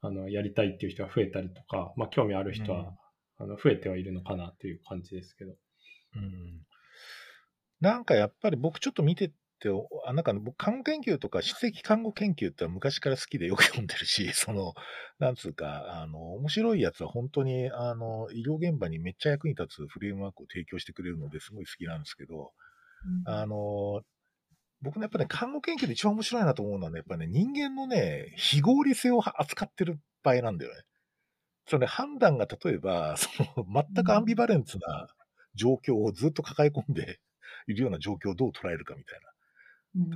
[SPEAKER 1] あの、やりたいっていう人が増えたりとか、まあ、興味ある人は、あの増えてはいるのかなという感じですけど。
[SPEAKER 2] うんなんかやっぱり僕ちょっと見てて、おあなんか僕、看護研究とか質的看護研究って昔から好きでよく読んでるし、その、なんつうか、あの、面白いやつは本当に、あの、医療現場にめっちゃ役に立つフレームワークを提供してくれるのですごい好きなんですけど、あの、僕ね、やっぱね、看護研究で一番面白いなと思うのはね、やっぱね、人間のね、非合理性を扱ってる場合なんだよね。それ、ね、判断が例えば、その、全くアンビバレンツな状況をずっと抱え込んでいるような状況をどう捉えるかみたいな。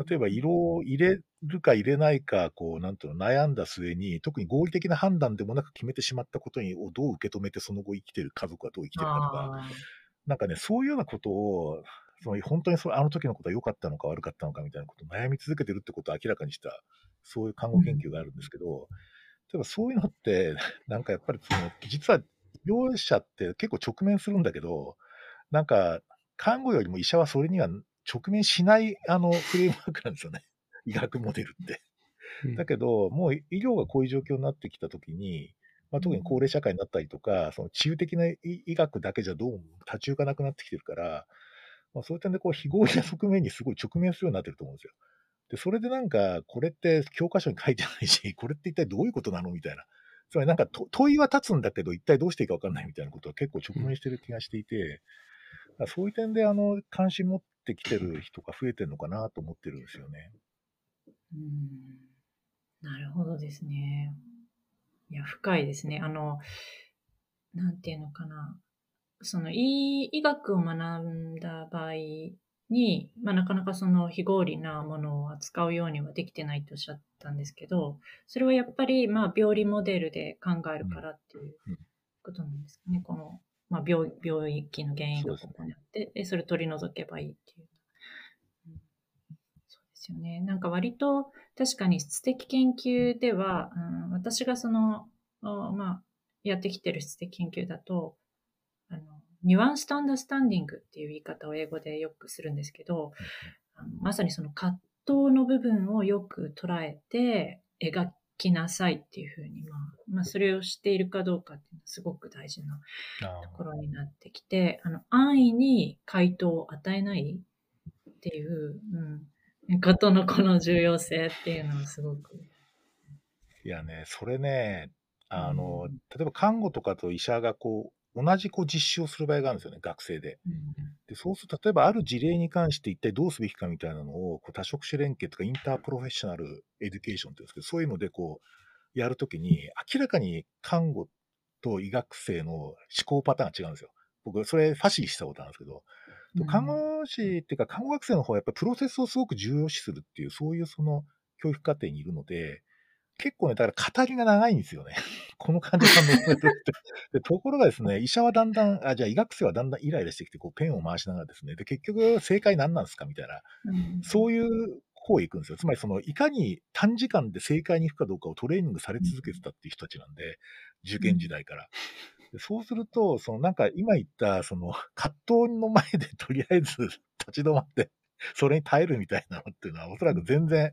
[SPEAKER 2] 例えば、色を入れるか入れないか、こう、なんていうの、悩んだ末に、特に合理的な判断でもなく決めてしまったことにをどう受け止めて、その後生きてる家族はどう生きてるかとか、
[SPEAKER 3] あ
[SPEAKER 2] なんかね、そういうようなことを、その本当にそあの時のことは良かったのか悪かったのかみたいなことを悩み続けてるってことを明らかにした、そういう看護研究があるんですけど、例えばそういうのって、なんかやっぱりその、実は医療者って結構直面するんだけど、なんか、看護よりも医者はそれには直面しないあのフレームワークなんですよね。医学モデルって。だけど、もう医療がこういう状況になってきたときに、まあ、特に高齢社会になったりとか、その治癒的な医医学だけじゃどうも立ち行かなくなってきてるから、まあ、そういう点でこう非合理な側面にすごい直面するようになってると思うんですよ。で、それでなんか、これって教科書に書いてないし、これって一体どういうことなの？みたいな。つまりなんかと問いは立つんだけど、一体どうしていいか分かんないみたいなことは結構直面してる気がしていて、だからそういう点であの関心持ってきてる人が増えてるのかなと思ってるんですよね。
[SPEAKER 3] うんなるほどですね。いや、深いですね。あの、なんていうのかな。その医医学を学んだ場合に、まあ、なかなかその非合理なものを扱うようにはできてないとおっしゃったんですけど、それはやっぱり、まあ、病理モデルで考えるからっていう
[SPEAKER 2] うん
[SPEAKER 3] ことなんですかね。この、まあ、病病気の原因がここにあって、でそれ取り除けばいいっていう。うんそうですよね。なんか割と確かに質的研究では、うん、私がその、あまあ、やってきてる質的研究だと、ニュアンスとアンダースタンディングっていう言い方を英語でよくするんですけど、まさにその葛藤の部分をよく捉えて描きなさいっていうふうに、まあ、まあ、それをしているかどうかっていうのはすごく大事な
[SPEAKER 2] あ
[SPEAKER 3] ところになってきて、あの、安易に回答を与えないっていう、うん、ことのこの重要性っていうのはすごく。
[SPEAKER 2] いやね、それね、あの、
[SPEAKER 3] うん
[SPEAKER 2] 例えば看護とかと医者がこう、同じこう実習をする場合があるんですよね、学生で。
[SPEAKER 3] うん
[SPEAKER 2] でそうすると、例えばある事例に関して一体どうすべきかみたいなのを、こう多職種連携とか interprofessional education って言うんですけど、そういうのでこう、やるときに、明らかに看護と医学生の思考パターンが違うんですよ。僕、それファシリしたことあるんですけど、
[SPEAKER 3] うん
[SPEAKER 2] 看護師っていうか、看護学生の方はやっぱりプロセスをすごく重要視するっていう、そういうその教育課程にいるので、結構ね、だから語りが長いんですよね。この患者さんの覚えてって。でところがですね、医者はだんだん、あ、じゃあ医学生はだんだんイライラしてきて、こうペンを回しながらですね、で、結局正解何なんですかみたいな、
[SPEAKER 3] うん
[SPEAKER 2] そういう方へ行くんですよ。つまりその、いかに短時間で正解に行くかどうかをトレーニングされ続けてたっていう人たちなんで、受験時代から。でそうすると、そのなんか今言った、その葛藤の前でとりあえず立ち止まって、それに耐えるみたいなのっていうのは、おそらく全然、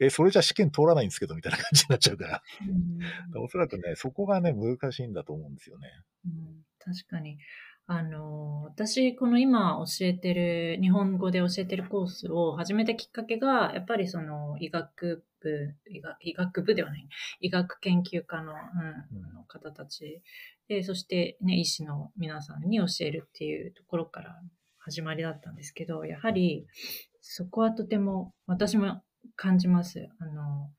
[SPEAKER 2] え、それじゃ試験通らないんですけど、みたいな感じになっちゃうから、
[SPEAKER 3] うん
[SPEAKER 2] おそらくね、そこがね、難しいんだと思うんですよね。
[SPEAKER 3] うん確かに。あの、私、この今教えてる、日本語で教えてるコースを始めたきっかけが、やっぱりその医学部、医学医学部ではない、医学研究家の,、うん、方たちで、そしてね、医師の皆さんに教えるっていうところから始まりだったんですけど、やはりそこはとても私も感じます。あの、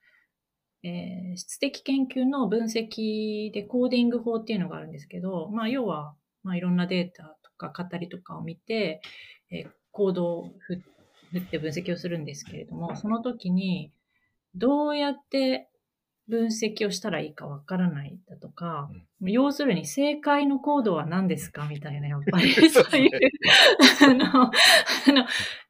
[SPEAKER 3] えー質的研究の分析でコーディング法っていうのがあるんですけど、まあ、要は、まあ、いろんなデータとか語りとかを見て、えーコードを振って分析をするんですけれども、その時にどうやって分析をしたらいいかわからないだとか、要するに正解のコードは何ですかみたいな、やっぱり。そういう、あの、あの、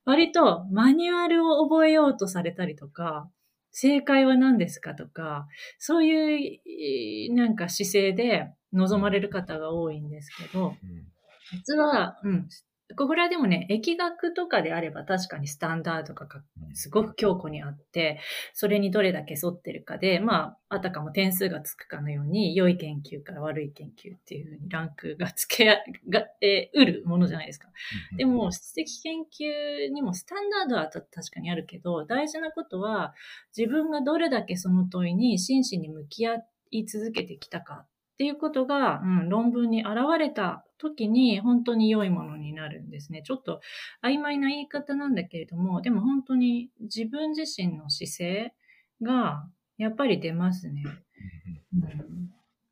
[SPEAKER 3] 割とマニュアルを覚えようとされたりとか、正解は何ですかとか、そういう、えーなんか姿勢で望まれる方が多いんですけど、
[SPEAKER 2] うん。
[SPEAKER 3] 実は、うん。これはでもね、疫学とかであれば確かにスタンダードがすごく強固にあって、それにどれだけ沿ってるかで、まあ、あたかも点数がつくかのように、良い研究から悪い研究っていうふうにランクがつけ、が、えー、うるものじゃないですか。でも、質的研究にもスタンダードはた確かにあるけど、大事なことは、自分がどれだけその問いに真摯に向き合い続けてきたかっていうことが、うん、論文に現れた時に本当に良いものになるんですね。ちょっと曖昧な言い方なんだけれども、でも本当に自分自身の姿勢がやっぱり出ますね。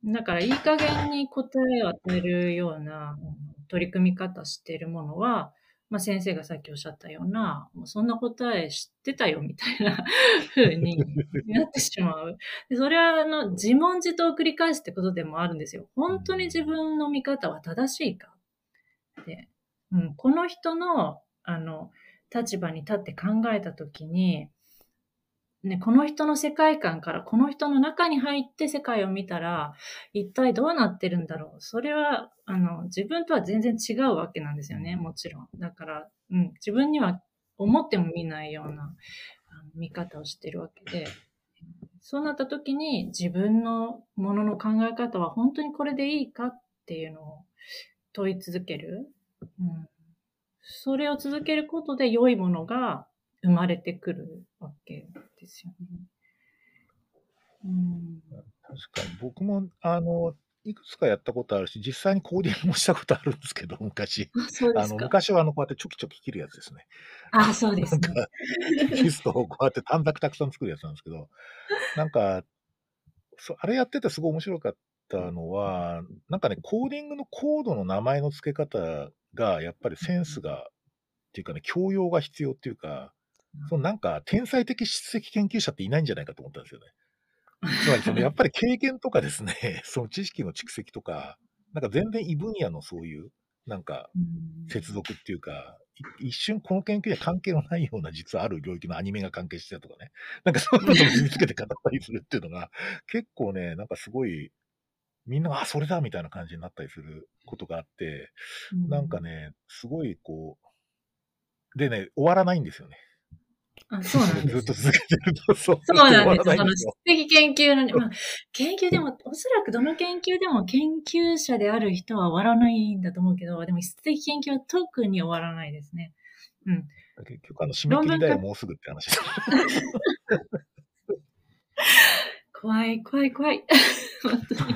[SPEAKER 3] うん、だからいい加減に答えを与えるような取り組み方してるものは、まあ、先生がさっきおっしゃったような、もうそんな答え知ってたよみたいな 風になってしまう。でそれはあの自問自答を繰り返すってことでもあるんですよ。本当に自分の見方は正しいかで、うん、この人のあの立場に立って考えたときに、ね、この人の世界観からこの人の中に入って世界を見たら一体どうなってるんだろう。それはあの自分とは全然違うわけなんですよね、もちろん。だから、うん、自分には思っても見ないようなあの見方をしてるわけで、そうなった時に自分のものの考え方は本当にこれでいいかっていうのを問い続ける。うん、それを続けることで良いものが生まれてくるわけですよね。うん、
[SPEAKER 2] 確かに僕もあのいくつかやったことあるし、実際にコーディングもしたことあるんですけど、昔。
[SPEAKER 3] あそうで
[SPEAKER 2] あの。昔はあのこうやってチョキチョキ切るやつですね。
[SPEAKER 3] あ、そうですね。
[SPEAKER 2] なんか、リストをこうやって短冊たくさん作るやつなんですけど、なんか、そあれやっててすごい面白かったのは、なんかね、コーディングのコードの名前の付け方が、やっぱりセンスが、っていうかね、教養が必要っていうか、そのなんか、天才的質的研究者っていないんじゃないかと思ったんですよね。つまり、そのやっぱり経験とかですね、その知識の蓄積とか、なんか全然異分野のそういう、なんか、
[SPEAKER 3] うん
[SPEAKER 2] 接続っていうか、い一瞬この研究には関係のないような実はある領域のアニメが関係してたとかね。なんかそういうのを身につけて語ったりするっていうのが、結構ね、なんかすごい、みんなが、あ、それだみたいな感じになったりすることがあって、なんか、ね、すごいこう、でね、終わらないんですよね。
[SPEAKER 3] あそうなんです
[SPEAKER 2] ずっと続けてると、そう
[SPEAKER 3] そうなんです。その質的研究のね、まあ、研究でも、おそらくどの研究でも研究者である人は終わらないんだと思うけど、でも質的研究は特に終わらないですね。うん。
[SPEAKER 2] 結局、あの、締め切りだよ、もうすぐって話です。
[SPEAKER 3] 怖い、怖い、怖い。本当に。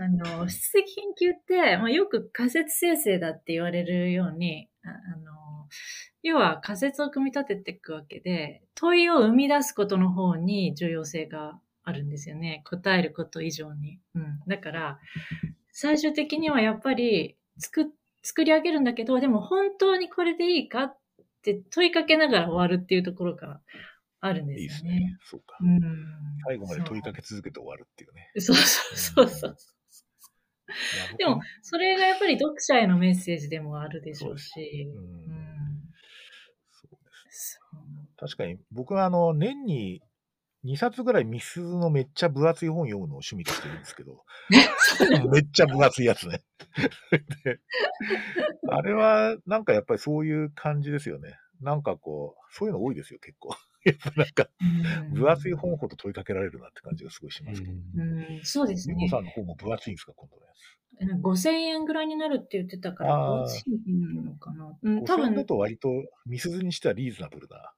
[SPEAKER 3] あの、質的研究って、まあ、よく仮説生成だって言われるように、ああの、要は仮説を組み立てていくわけで、問いを生み出すことの方に重要性があるんですよね。答えること以上に。うん。だから、最終的にはやっぱり作、作り上げるんだけど、でも本当にこれでいいかって問いかけながら終わるっていうところからあるんで
[SPEAKER 2] いいですす
[SPEAKER 3] よね。
[SPEAKER 2] ね。そうか。
[SPEAKER 3] うん。
[SPEAKER 2] 最後まで問いかけ続けて終わるっていうね。
[SPEAKER 3] そうそうそうそう。でも、それがやっぱり読者へのメッセージでもあるでしょうし。
[SPEAKER 2] 僕うん
[SPEAKER 3] うん
[SPEAKER 2] そうです
[SPEAKER 3] そう
[SPEAKER 2] 確かに、僕はあの、年に2冊ぐらいミスのめっちゃ分厚い本読むのを趣味としてるんですけど、めっちゃ分厚いやつね。であれは、なんかやっぱりそういう感じですよね。なんかこう、そういうの多いですよ、結構。やっぱなんか、分厚い本ほど問いかけられるなって感じがすごいしますけど。
[SPEAKER 3] うん、そうですね
[SPEAKER 2] ゆこ。さんの方も分厚いんですか、今度のやつ。
[SPEAKER 3] 5000円ぐらいになるって言ってたから、
[SPEAKER 2] あー
[SPEAKER 3] どっちになるのかな。うん、多
[SPEAKER 2] 5000円だ
[SPEAKER 3] 分、
[SPEAKER 2] と割と、ミスズにしてはリーズナブルな。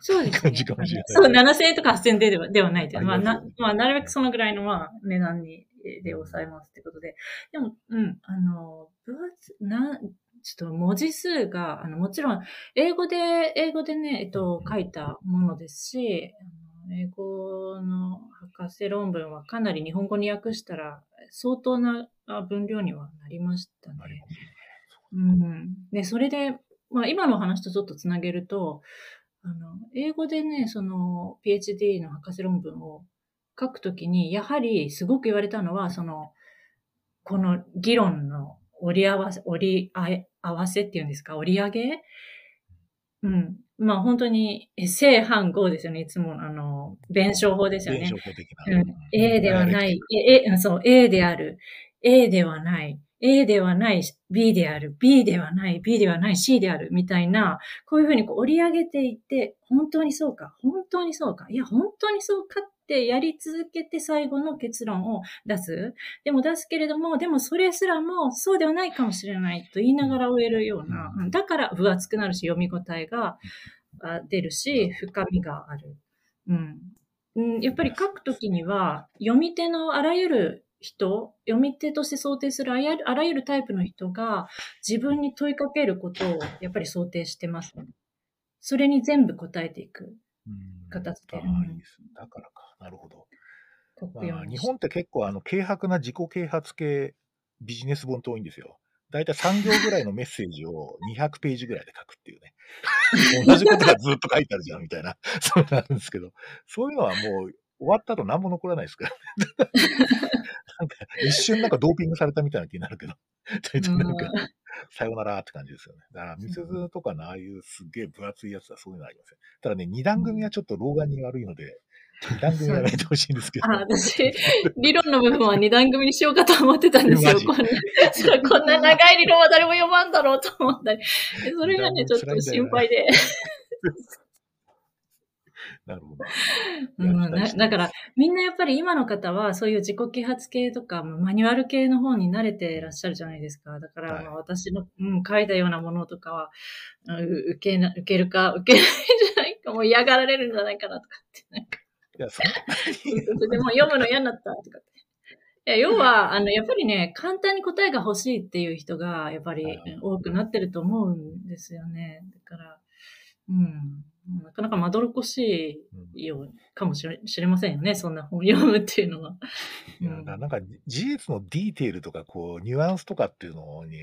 [SPEAKER 3] そうですね
[SPEAKER 2] 感じかもしれない。
[SPEAKER 3] そう、7000円とか8000円ではではないという。まあ、なまあ、なるべくそのぐらいの、まあ、値段に、で抑えますってことで。でも、うん、あの、分厚、な、ちょっと文字数が、あの、もちろん、英語で、英語でね、えっと、書いたものですし、あの英語の博士論文はかなり日本語に訳したら、相当なあ分量にはなりましたねうん。で、それで、まあ今の話とちょっとつなげると、あの、英語でね、その PhD の博士論文を書くときに、やはりすごく言われたのは、その、この議論の折り合わせ、折り合わせっていうんですか、折り上げ？うん。まあ本当に、え正反合ですよね。いつもあの、弁証法ですよね。
[SPEAKER 2] 弁証法的
[SPEAKER 3] うん
[SPEAKER 2] な。
[SPEAKER 3] A ではない、え、え、そう、A である、A ではない、A ではない、B である、B ではない、B ではない、C である、みたいな、こういうふうにこう折り上げていって、本当にそうか、本当にそうか、いや、本当にそうかってやり続けて最後の結論を出す。でも出すけれども、でもそれすらもそうではないかもしれないと言いながら終えるような、うんだから分厚くなるし、読み応えがあ出るし、深みがある。うん。うん、やっぱり書くときには、読み手のあらゆる人、読み手として想定するあらゆるあらゆるタイプの人が自分に問いかけることをやっぱり想定してます。それに全部答えていく。
[SPEAKER 2] うん
[SPEAKER 3] 形で
[SPEAKER 2] ああ、いいです。だからか。なるほど。まあ、日本って結構、あの、軽薄な自己啓発系ビジネス本って多いんですよ。だいたい3行ぐらいのメッセージを200ページぐらいで書くっていうね。同じことがずっと書いてあるじゃん、みたいな。そうなんですけど、そういうのはもう終わった後何も残らないですから。なんか一瞬なんかドーピングされたみたいな気になるけど、大体なんか、さよならって感じですよね。だから、ミスズとかのああいうすっげえ分厚いやつはそういうのありません。ただね、二段組はちょっと老眼に悪いので、二段組はやめてほしいんですけど。
[SPEAKER 3] あ、私、理論の部分は二段組にしようかと思ってたんですよ。こんな、こんな長い理論は誰も読まんだろうと思ったり。でそれがね、ちょっと心配で。
[SPEAKER 2] なるほど。
[SPEAKER 3] うん、
[SPEAKER 2] やったりして
[SPEAKER 3] なだから、みんなやっぱり今の方は、そういう自己啓発系とか、マニュアル系の本に慣れていらっしゃるじゃないですか。だから、
[SPEAKER 2] はい
[SPEAKER 3] まあ私の、うん、書いたようなものとかは、う受けな、受けるか、受けないんじゃないか、もう嫌がられるんじゃないかなとかって、なんか、
[SPEAKER 2] いや、そんな
[SPEAKER 3] でも読むの嫌になったとかって。いや、要は、あの、やっぱりね、簡単に答えが欲しいっていう人が、やっぱり多くなってると思うんですよね。だから、うん。なかなかまどろっこし
[SPEAKER 2] うん
[SPEAKER 3] いようかもしれ知れませんよね、そんな本読むっていうのは。
[SPEAKER 2] いやなんか事実のディテールとか、こう、ニュアンスとかっていうのに、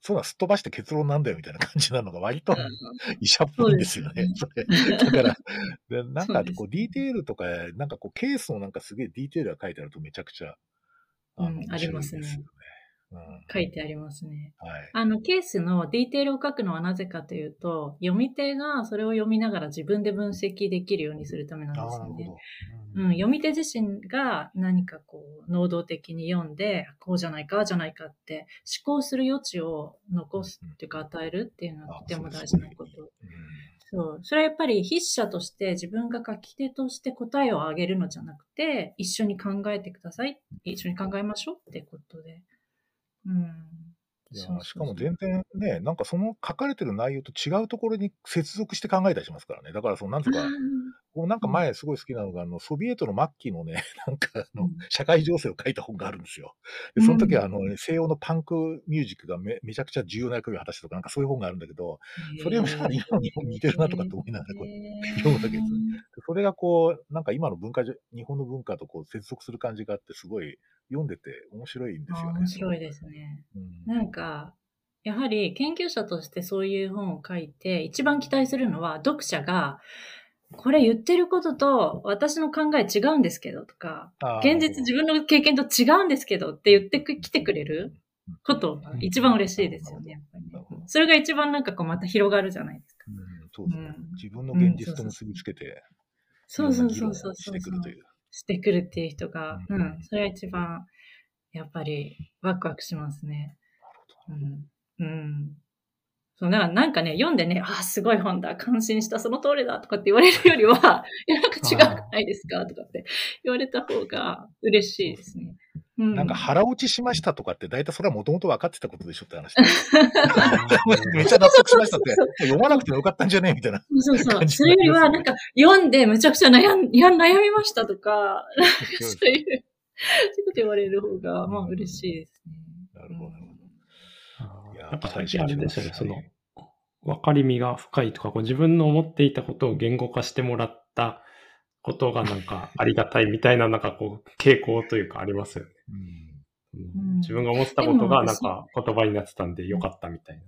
[SPEAKER 2] そういうのはすっ飛ばして結論なんだよみたいな感じなのが割と医者っぽいんですよね。それ。だから、で なんかこう、ディテールとか、なんかこう、ケースのなんかすげえディテールが書いてあるとめちゃくちゃ、あの、
[SPEAKER 3] うんありますね書いてありますね。
[SPEAKER 2] はい。
[SPEAKER 3] あの、ケースのディテールを書くのはなぜかというと、読み手がそれを読みながら自分で分析できるようにするためなんですよね。うん、読み手自身が何かこう、能動的に読んで、こうじゃないか、じゃないかって思考する余地を残すっていうか与えるっていうのはとても大事なこと。
[SPEAKER 2] うん
[SPEAKER 3] そう。それはやっぱり筆者として自分が書き手として答えをあげるのじゃなくて、一緒に考えてください。一緒に考えましょうってことで。うん。
[SPEAKER 2] いやしかも全然ね、なんかその書かれてる内容と違うところに接続して考えたりしますからね。だからその、なんとか、こうなんか前すごい好きなのが、あの、ソビエトの末期のね、なんかあの
[SPEAKER 3] うん、
[SPEAKER 2] 社会情勢を書いた本があるんですよ。で、その時はあの、西洋のパンクミュージックがめめちゃくちゃ重要な役割を果たしたとか、なんかそういう本があるんだけど、それを今の日本に似てるなとかって思いながらこう読むわけですそれがこう、なんか今の文化日本の文化とこう接続する感じがあって、すごい読んでて面白いんです
[SPEAKER 3] あ
[SPEAKER 2] よね。
[SPEAKER 3] 面白いですね。
[SPEAKER 2] うん。
[SPEAKER 3] なんか、やはり研究者としてそういう本を書いて、一番期待するのは読者が、これ言ってることと私の考え違うんですけどとか、現実自分の経験と違うんですけどって言ってきてくれることが一番嬉しいですよね、やっぱりそれが一番なんかこうまた広がるじゃないですか。
[SPEAKER 2] うんそうですね。
[SPEAKER 3] うん。
[SPEAKER 2] 自分の現実と結びつけて、
[SPEAKER 3] そうそうそうそう
[SPEAKER 2] してくるという。
[SPEAKER 3] してくるっていう人が、
[SPEAKER 2] う
[SPEAKER 3] うん。ん、それは一番、やっぱり、ワクワクしますね。うん。うん。そう、だからなんかね、読んでね、ああ、すごい本だ、感心した、その通りだ、とかって言われるよりは、いや、なんか違くないですかとかって言われた方が嬉しいですね。うん。
[SPEAKER 2] なんか腹落ちしましたとかって、大体それはもともと分かってたことでしょって話。めっちゃ納得しましたって、読まなくてもよかったんじゃねえみたいな。
[SPEAKER 3] そうそうそれよりは、なんか、読んでむちゃくちゃ悩ん、いや、悩みましたとか そういう、そういうこと言われる方が、まあ嬉しいですね。
[SPEAKER 2] なるほどなるほいや
[SPEAKER 1] やっぱ最近あれですよね、その
[SPEAKER 2] ね、
[SPEAKER 1] 分かりみが深いとか、こう自分の思っていたことを言語化してもらったことがなんかありがたいみたいな、なんかこう、傾向というかありますよね。
[SPEAKER 2] うん。
[SPEAKER 1] 自分が思ってたことがなんか言葉になってたんでよかったみたいな。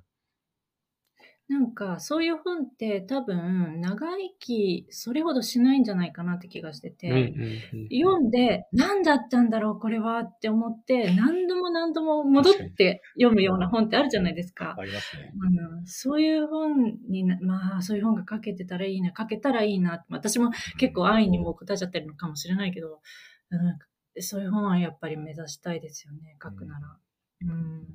[SPEAKER 3] なんか、そういう本って多分、長生き、それほどしないんじゃないかなって気がしてて、
[SPEAKER 1] うんうんうん
[SPEAKER 3] 読んで、何だったんだろう、これはって思って、何度も何度も戻って読むような本ってあるじゃないですか。
[SPEAKER 2] ありますね。
[SPEAKER 3] うん、そういう本にな、まあ、そういう本が書けてたらいいな、書けたらいいな。私も結構安易にもう答えちゃってるのかもしれないけど、うん、そういう本はやっぱり目指したいですよね、書くなら。うん。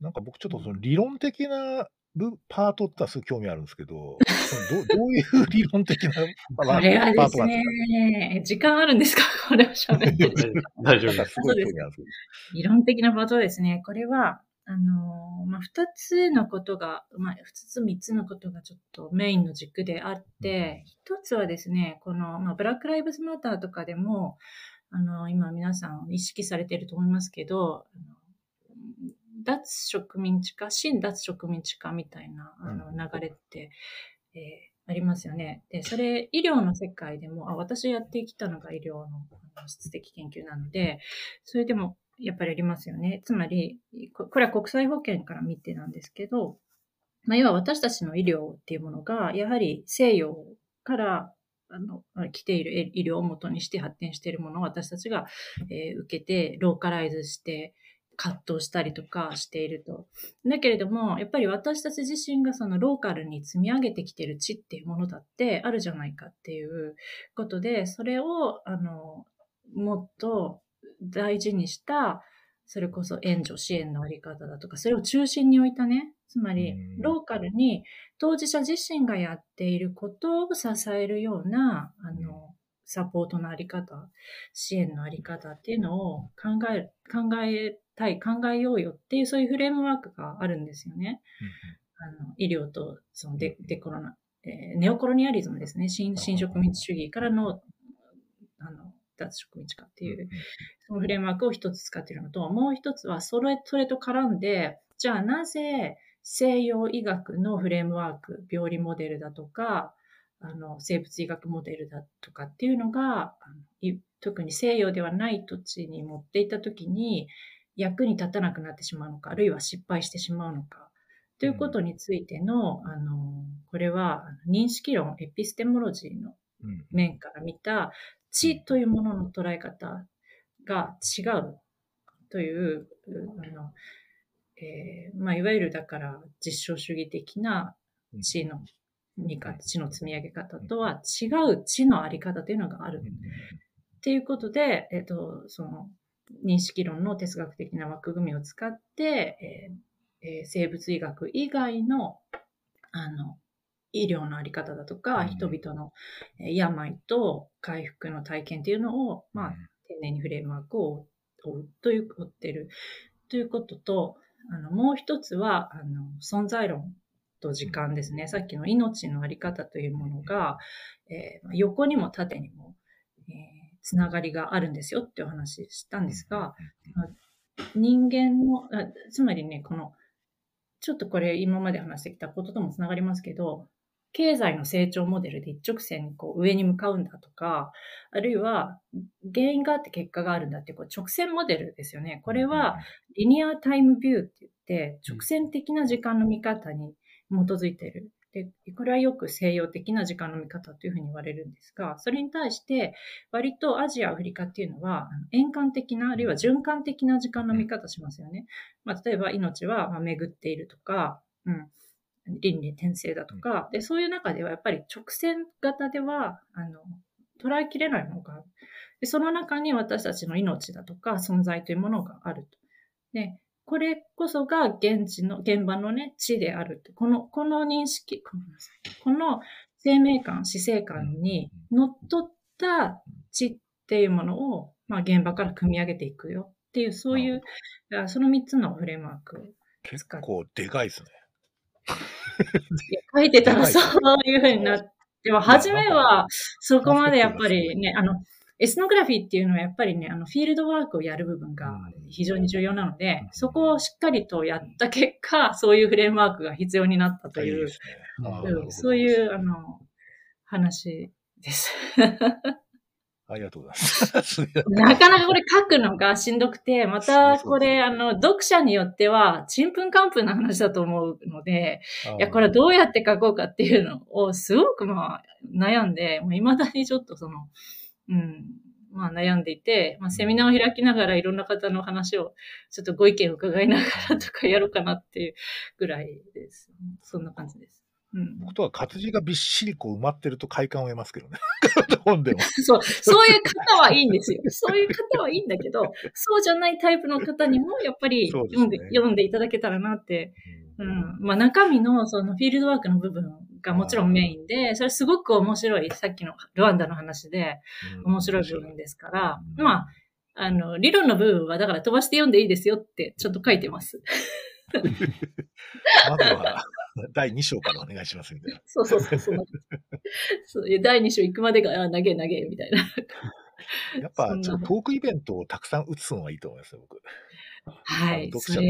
[SPEAKER 2] なんか僕ちょっとその理論的な部パートってのはすごい興味あるんですけど、ど どういう理論的な パ
[SPEAKER 3] これはです
[SPEAKER 2] パートなんです
[SPEAKER 3] ね、時間あるんですか？これを喋って。
[SPEAKER 1] 大丈夫です。
[SPEAKER 2] すごい興味あるんです
[SPEAKER 3] 理論的なことですね。これは、あのーまあ、二つのことが、まあ、二つ三つのことがちょっとメインの軸であって、一つはですね、この、まあ、ブラックライブズマターとかでも、あの、今皆さん意識されていると思いますけど、脱植民地化、新脱植民地化みたいなあの
[SPEAKER 2] うん
[SPEAKER 3] 流れって、えーありますよね。で、それ、医療の世界でも、あ、私やってきたのが医療のあの質的研究なので、それでもやっぱりありますよね。つまり、ここれは国際保険から見てなんですけど、まあ、要は私たちの医療っていうものが、やはり西洋からあの来ている医療を元にして発展しているものを私たちが、えー受けて、ローカライズして、葛藤したりとかしていると。だけれども、やっぱり私たち自身がそのローカルに積み上げてきている知っていうものだってあるじゃないかっていうことで、それを、あの、もっと大事にした、それこそ援助支援のあり方だとか、それを中心に置いたね、つまり
[SPEAKER 2] うん
[SPEAKER 3] ローカルに当事者自身がやっていることを支えるような、あの、サポートのあり方、支援のあり方っていうのを考え、考えたい、考えようよっていう、そういうフレームワークがあるんですよね。あの医療とそのデデコロナ、えーネオコロニアリズムですね。新新植民地主義からのあの脱植民地化っていう、そのフレームワークを一つ使っているのと、もう一つはそれそれと絡んで、じゃあなぜ西洋医学のフレームワーク、病理モデルだとか、あの生物医学モデルだとかっていうのが、特に西洋ではない土地に持っていったときに役に立たなくなってしまうのか、あるいは失敗してしまうのか、ということについての、あの、これは認識論、エピステモロジーの面から見た知というものの捉え方が違うという、うあのえーまあ、いわゆるだから実証主義的な知の見方、知の積み上げ方とは違う知のあり方というのがある。っていうことで、えっと、その認識論の哲学的な枠組みを使って、えーえー生物医学以外のあの医療のあり方だとか、
[SPEAKER 2] うん。
[SPEAKER 3] 人々のえー病と回復の体験っていうのを、まあ、丁寧にフレームワークを追うという、追ってる。ということと、あの、もう一つは、あの、存在論と時間ですね。さっきの命のあり方というものが、えー横にも縦にも、えーつながりがあるんですよってお話したんですが、人間の、あつまりね、この、ちょっとこれ今まで話してきたことともつながりますけど、経済の成長モデルで一直線にこう上に向かうんだとか、あるいは原因があって結果があるんだってこう直線モデルですよね。これは、リニアタイムビューって言って、直線的な時間の見方に基づいている。で、これはよく西洋的な時間の見方というふうに言われるんですが、それに対して、割とアジア、アフリカっていうのは、円環的な、あるいは循環的な時間の見方しますよね。まあ、例えば命はまあ巡っているとか、うん。倫理転生だとか、で、そういう中ではやっぱり直線型では、あの、捉えきれないものがある。で、その中に私たちの命だとか存在というものがあると。で、これこそが現地の、現場のね、地であるって。この、この認識、ごめんなさい。この生命感、死生観にのっとった地っていうものを、まあ現場から組み上げていくよっていう、そういう、その3つのフレームワーク。
[SPEAKER 2] 結構でかいですね。
[SPEAKER 3] 書いてたらそういうふうになって、でも初めはそこまでやっぱりね、あの、エスノグラフィーっていうのはやっぱりね、あの、フィールドワークをやる部分が非常に重要なので、そこをしっかりとやった結果、そういうフレームワークが必要になったという、そういう、あの、話です。
[SPEAKER 2] ありがとうございます。
[SPEAKER 3] なかなかこれ書くのがしんどくて、またこれ、あの、読者によっては、ちんぷんかんぷんな話だと思うので、いや、これどうやって書こうかっていうのをすごくまあ悩んで、もう未だにちょっとその、うん、まあ悩んでいて、まあセミナーを開きながらいろんな方の話をちょっとご意見を伺いながらとかやろうかなっていうぐらいです。そんな感じです。
[SPEAKER 2] うん、僕とは活字がびっしりこう埋まってると快感を得ますけどね。本でも。
[SPEAKER 3] そう、そういう方はいいんですよ。そういう方はいいんだけど、そうじゃないタイプの方にもやっぱり読んで、ね、読んでいただけたらなって、うん、うん、まあ中身のそのフィールドワークの部分がもちろんメインで、それすごく面白い、さっきのルワンダの話で面白い部分ですから、うん、まあ、あの、理論の部分はだから飛ばして読んでいいですよってちょっと書いてます。
[SPEAKER 2] まずは、第2章からお願いしますみたいな。
[SPEAKER 3] そうそうそうそう。そう第2章行くまでが、あ、投げ投げみたいな。
[SPEAKER 2] やっぱ、ちょっとトークイベントをたくさん打つのがいいと思いますよ、僕。
[SPEAKER 3] はい。読者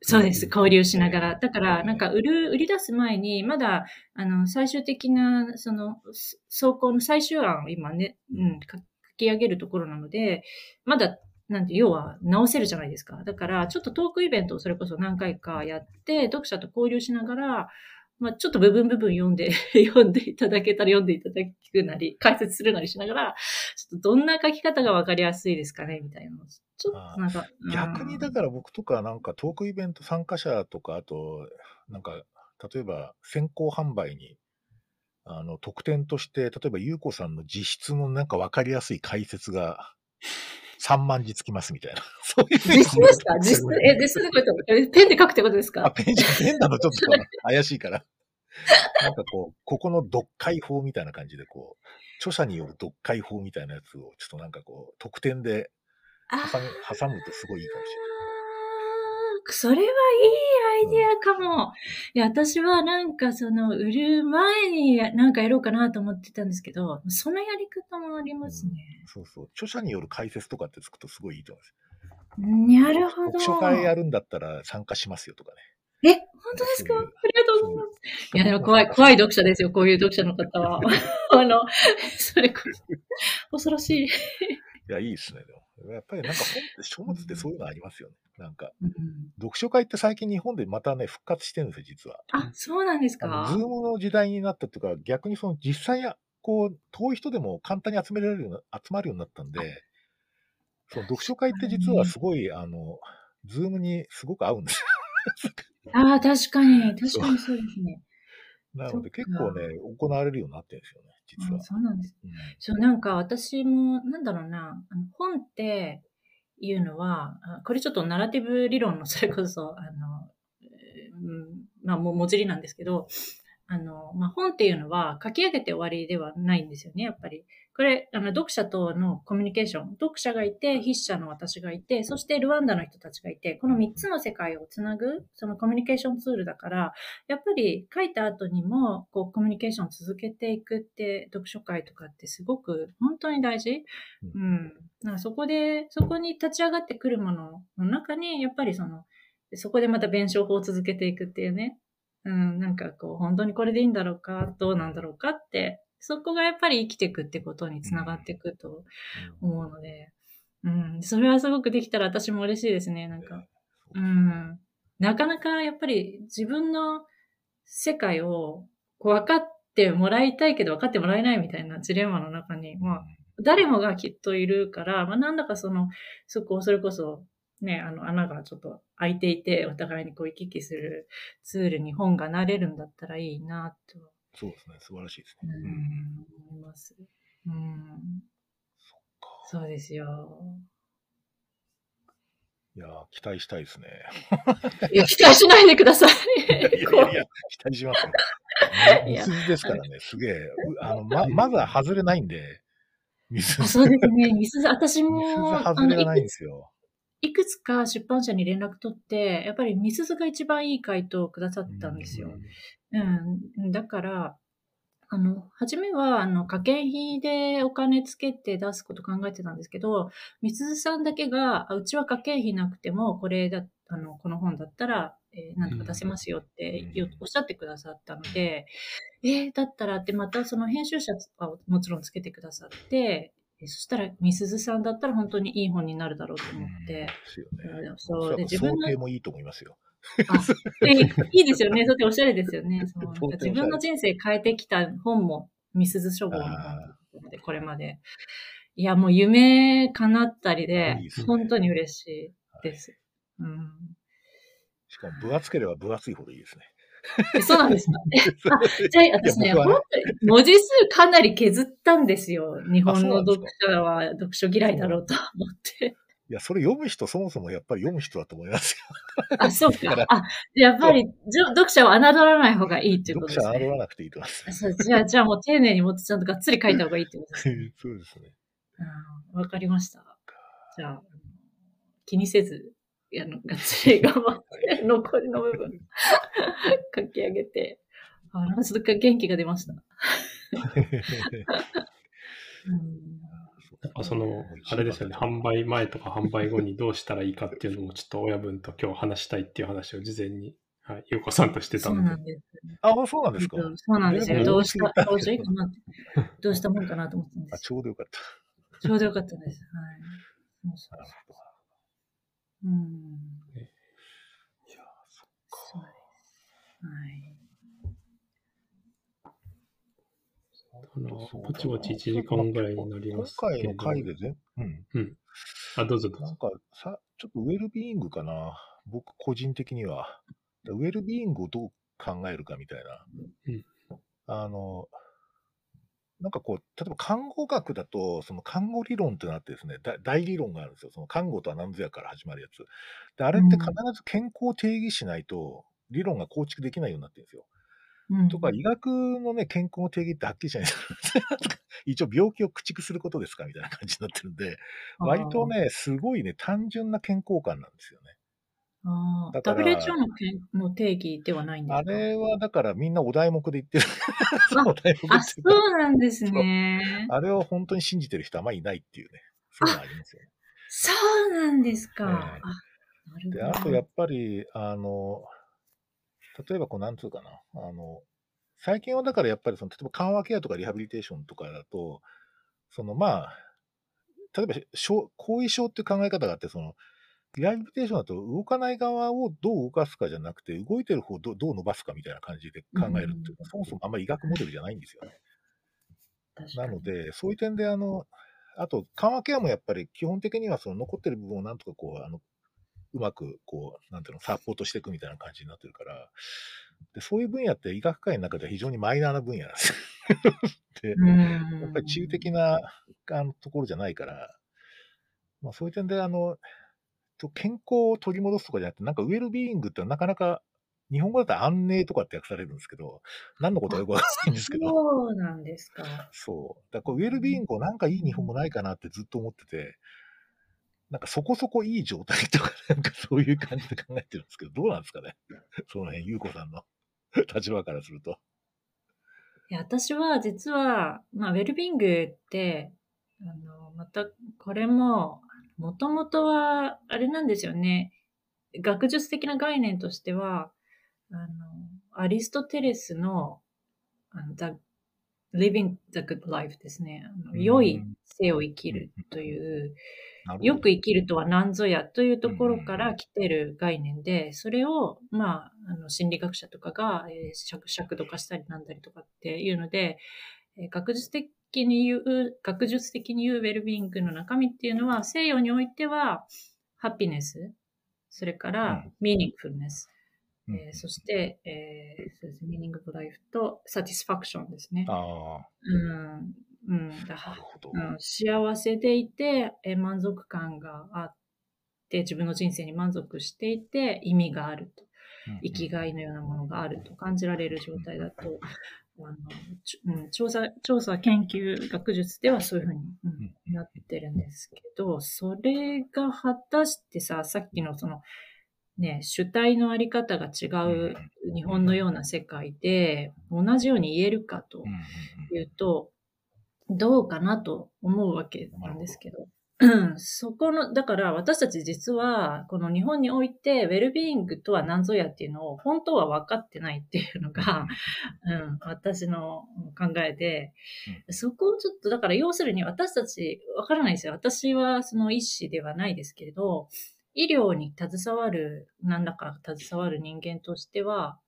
[SPEAKER 3] そうです。交流しながら。だから、なんか、売る、売り出す前に、まだ、あの、最終的な、その、走行の最終案を今ね、うん、書き上げるところなので、まだなんて、要は直せるじゃないですか。だから、ちょっとトークイベントをそれこそ何回かやって、読者と交流しながら、まあ、ちょっと部分部分読んで、読んでいただけたら読んでいただくなり、解説するなりしながら、ちょっとどんな書き方がわかりやすいですかね、みたいなの。ちょっとなんか。
[SPEAKER 2] 逆にだから僕とかなんかトークイベント参加者とか、あと、なんか、例えば先行販売に、あの、特典として、例えば、ゆうこさんの実質のなんかわかりやすい解説が、3万字つきますみたいな。そういう。
[SPEAKER 3] 実質ですか？実質、え、実質でこうペンで書くってことですか？
[SPEAKER 2] あ、ペンじゃ、ペンなのちょっと怪しいから。なんかこう、ここの読解法みたいな感じで、こう、著者による読解法みたいなやつを、ちょっとなんかこう、特典で挟む挟むとすごいいいかもしれない。
[SPEAKER 3] それはいいアイデアかも。いや、私はなんかその、売る前になんかやろうかなと思ってたんですけど、そのやり方もありますね、
[SPEAKER 2] うん、そうそう。著者による解説とかってつくとすごいいいと思います。
[SPEAKER 3] なるほど。
[SPEAKER 2] 読書会やるんだったら参加しますよとかね。
[SPEAKER 3] え、本当ですか？ありがとうございます。いや、でも怖い、怖い読者ですよ、こういう読者の方は。あの、それこそ、恐ろしい。い
[SPEAKER 2] や、いいですね、でも。やっぱりなんか本って書物ってそういうのありますよね。なんか、うん、読書会って最近日本でまたね、復活してるんですよ、実は。
[SPEAKER 3] あ、そうなんですか？
[SPEAKER 2] ズームの時代になったっていうか、逆にその実際や、こう、遠い人でも簡単に集められるような、集まるようになったんで、その読書会って実はすごい、あの、Zoom にすごく合うんです
[SPEAKER 3] よ。ああ、確かに、確かにそうですね。
[SPEAKER 2] なので結構ね、行われるようになってるんですよね。実は。
[SPEAKER 3] そうなんです。うん、そう、なんか私も、なんだろうな、あの本っていうのは、これちょっとナラティブ理論のそれこそ、あの、うん、まあ、も、もじりなんですけど、あの、まあ、本っていうのは書き上げて終わりではないんですよね、やっぱり。これ、あの、読者とのコミュニケーション。読者がいて、筆者の私がいて、そしてルワンダの人たちがいて、この3つの世界をつなぐ、そのコミュニケーションツールだから、やっぱり書いた後にも、こう、コミュニケーションを続けていくって、読書会とかってすごく、本当に大事。うん。なんかそこで、そこに立ち上がってくるものの中に、やっぱりその、そこでまた弁証法を続けていくっていうね。うん、なんかこう、本当にこれでいいんだろうか、どうなんだろうかってそこがやっぱり生きていくってことにつながっていくと思うので、うん、それはすごくできたら私も嬉しいですね、なんか。うん。なかなかやっぱり自分の世界をこう分かってもらいたいけど分かってもらえないみたいなジレンマの中に、まあ、誰もがきっといるから、まあ、なんだかその、そこをそれこそ、ね、あの穴がちょっと開いていて、お互いにこう行き来するツールに本がなれるんだったらいいなと、
[SPEAKER 2] そうですね。素晴らしいです
[SPEAKER 3] う
[SPEAKER 2] ね。うん
[SPEAKER 3] ん、思います。うん、
[SPEAKER 2] そっか。
[SPEAKER 3] そうですよ。
[SPEAKER 2] いやー、期待したいですね。
[SPEAKER 3] いや、期待しないでください。
[SPEAKER 2] いやいやいや、期待しますよ。
[SPEAKER 3] いや
[SPEAKER 2] 水ですからね、すげえ。うあの、ま、まだ外れないんで、水、
[SPEAKER 3] あそうですね。みすず、私も、
[SPEAKER 2] 外れがないんですよ。
[SPEAKER 3] いくつか出版社に連絡取って、やっぱりみすずが一番いい回答をくださったんですよ。うん。だから、あの、初めは、あの、家計費でお金つけて出すこと考えてたんですけど、みすずさんだけが、あうちは家計費なくても、これだ、あの、この本だったら、えーなんとか出せますよっておっしゃってくださったので、えーだったらって、またその編集者はもちろんつけてくださって、えーそしたら、みすずさんだったら本当にいい本になるだろうと思って、
[SPEAKER 2] ですよね。
[SPEAKER 3] うんそう、で、自分の
[SPEAKER 2] 定もいいと思いますよ。
[SPEAKER 3] いいですよね。そっておしゃれですよね。そうなんか
[SPEAKER 2] とってもおしゃれ
[SPEAKER 3] 自分の人生変えてきた本も、みすず書房で、これまで。いや、もう夢叶ったりで、
[SPEAKER 2] いいですね
[SPEAKER 3] 本当に嬉しいです。うん。
[SPEAKER 2] しかも分厚ければ分厚いほどいいですね。
[SPEAKER 3] えそうなんですか。あじゃあ、私ね、
[SPEAKER 2] ね
[SPEAKER 3] 本当に文字数かなり削ったんですよ。日本の読者は読書嫌いだろうと思って。
[SPEAKER 2] いや、それ読む人、そもそもやっぱり読む人だと思いますよ。
[SPEAKER 3] あ、そう
[SPEAKER 2] だか。
[SPEAKER 3] あ、やっぱり、読者を侮らない方がいいっていうこと
[SPEAKER 2] 読
[SPEAKER 3] ですね。
[SPEAKER 2] 者侮らなくていいと思います。
[SPEAKER 3] じゃあ、じゃあもう丁寧にもっとちゃんとがっつり書いた方がいいってことですね。
[SPEAKER 2] そうですね。
[SPEAKER 3] うんわかりました。じゃあ、気にせず、あの、がっつり頑張って、残りの部分、書き上げて、あ、なんかちょっと元気が出ました。うん
[SPEAKER 1] その、あれですよね、販売前とか販売後にどうしたらいいかっていうのもちょっと親分と今日話したいっていう話を事前に、はい、ゆうこさんとしてたので
[SPEAKER 3] そうなん、です。
[SPEAKER 2] あ、そうなんですか？
[SPEAKER 3] そうなんですよ。どうした、どうしたいいかな どうしたもんかなと思ってたんで
[SPEAKER 2] あ、
[SPEAKER 3] す。
[SPEAKER 2] ちょうどよかった。
[SPEAKER 3] ちょうどよかったです。はい。そうそう
[SPEAKER 2] なるほど。
[SPEAKER 3] うん。
[SPEAKER 2] いや、そっ
[SPEAKER 3] そうです。はい。
[SPEAKER 1] あのぼちぼち1時間ぐらいになります
[SPEAKER 2] 今回の回で全、うん。
[SPEAKER 1] あ、どうぞどうぞ。
[SPEAKER 2] なんかさ、ちょっとウェルビーイングかな。僕個人的には。ウェルビーイングをどう考えるかみたいな。
[SPEAKER 1] うん
[SPEAKER 2] あの、なんかこう、例えば看護学だと、その看護理論ってなってですね、だ大理論があるんですよ。その看護とは何ぞやから始まるやつ。で、あれって必ず健康を定義しないと、理論が構築できないようになってるんですよ。
[SPEAKER 3] うん
[SPEAKER 2] とか、医学のね、健康の定義ってはっきりしないんですよ 一応病気を駆逐することですかみたいな感じになってるんで、割とね、すごいね、単純な健康観なんですよね。
[SPEAKER 3] あー
[SPEAKER 2] だから
[SPEAKER 3] WHO のけんの定義ではないんですか？
[SPEAKER 2] あれはだからみんなお題目で言ってる。
[SPEAKER 3] あ
[SPEAKER 2] お題目で言
[SPEAKER 3] あ、そうなんですね。
[SPEAKER 2] あれを本当に信じてる人あんまりいないっていうね。そういうのありますよね。
[SPEAKER 3] そうなんですか。
[SPEAKER 2] ええ
[SPEAKER 3] あ、なるほど。
[SPEAKER 2] で、あとやっぱり、あの、例えばこう、なんつうかな、あの、最近はだからやっぱりその、例えば緩和ケアとかリハビリテーションとかだと、そのまあ、例えば症後遺症っていう考え方があって、その、リハビリテーションだと動かない側をどう動かすかじゃなくて、動いてる方をどうどう伸ばすかみたいな感じで考えるっていうのは、そもそもあんまり医学モデルじゃないんですよね。なので、そういう点で、あの、あと、緩和ケアもやっぱり基本的にはその残ってる部分をなんとかこう、あの、うまくこう、なんていうの、サポートしていくみたいな感じになってるから、でそういう分野って医学界の中では非常にマイナーな分野なんですよ。で、
[SPEAKER 3] うん
[SPEAKER 2] やっぱり中的なあのところじゃないから、まあそういう点で、あの、と健康を取り戻すとかじゃなくて、なんかウェルビーイングってなかなか、日本語だったら安寧とかって訳されるんですけど、何のことかよくわかんないんですけど、
[SPEAKER 3] そうなんですか。
[SPEAKER 2] そう。だからこうウェルビーイングをなんかいい日本語ないかなってずっと思ってて、なんかそこそこいい状態とか、なんかそういう感じで考えてるんですけど、どうなんですかね。その辺、ゆうこさんの 立場からすると。
[SPEAKER 3] いや私は実は、まあ、ウェルビングって、あの、また、これも、もともとは、あれなんですよね。学術的な概念としては、あの、アリストテレスの、あの、the living the good life ですね。あの良い生を生きるという、よく生きるとは何ぞやというところから来てる概念で、それを、まあ、あの心理学者とかが、えー尺尺度化したりなんだりとかっていうので、えー学術的に言う、学術的に言うウェルビーイングの中身っていうのは、西洋においては、ハピネス、それからミーニングフルネス、えー、そして、えー、そうです。ミーニングフライフとサティスファクションですね。
[SPEAKER 2] ああ。
[SPEAKER 3] うん。うん。だから、うん、幸せでいて、えー、満足感があって、自分の人生に満足していて、意味があると。生きがいのようなものがあると感じられる状態だと、あのうん、調査、調査研究学術ではそういうふうに、うん、なってるんですけど、それが果たしてさ、さっきのその、ね、主体のあり方が違う日本のような世界で同じように言えるかというと、どうかなと思うわけなんですけど。そこの、だから私たち実は、この日本において、ウェルビーイングとは何ぞやっていうのを本当は分かってないっていうのが、うん、私の考えで、そこをちょっと、だから要するに私たち分からないですよ。私はその医師ではないですけれど、医療に携わる、何らか携わる人間としては、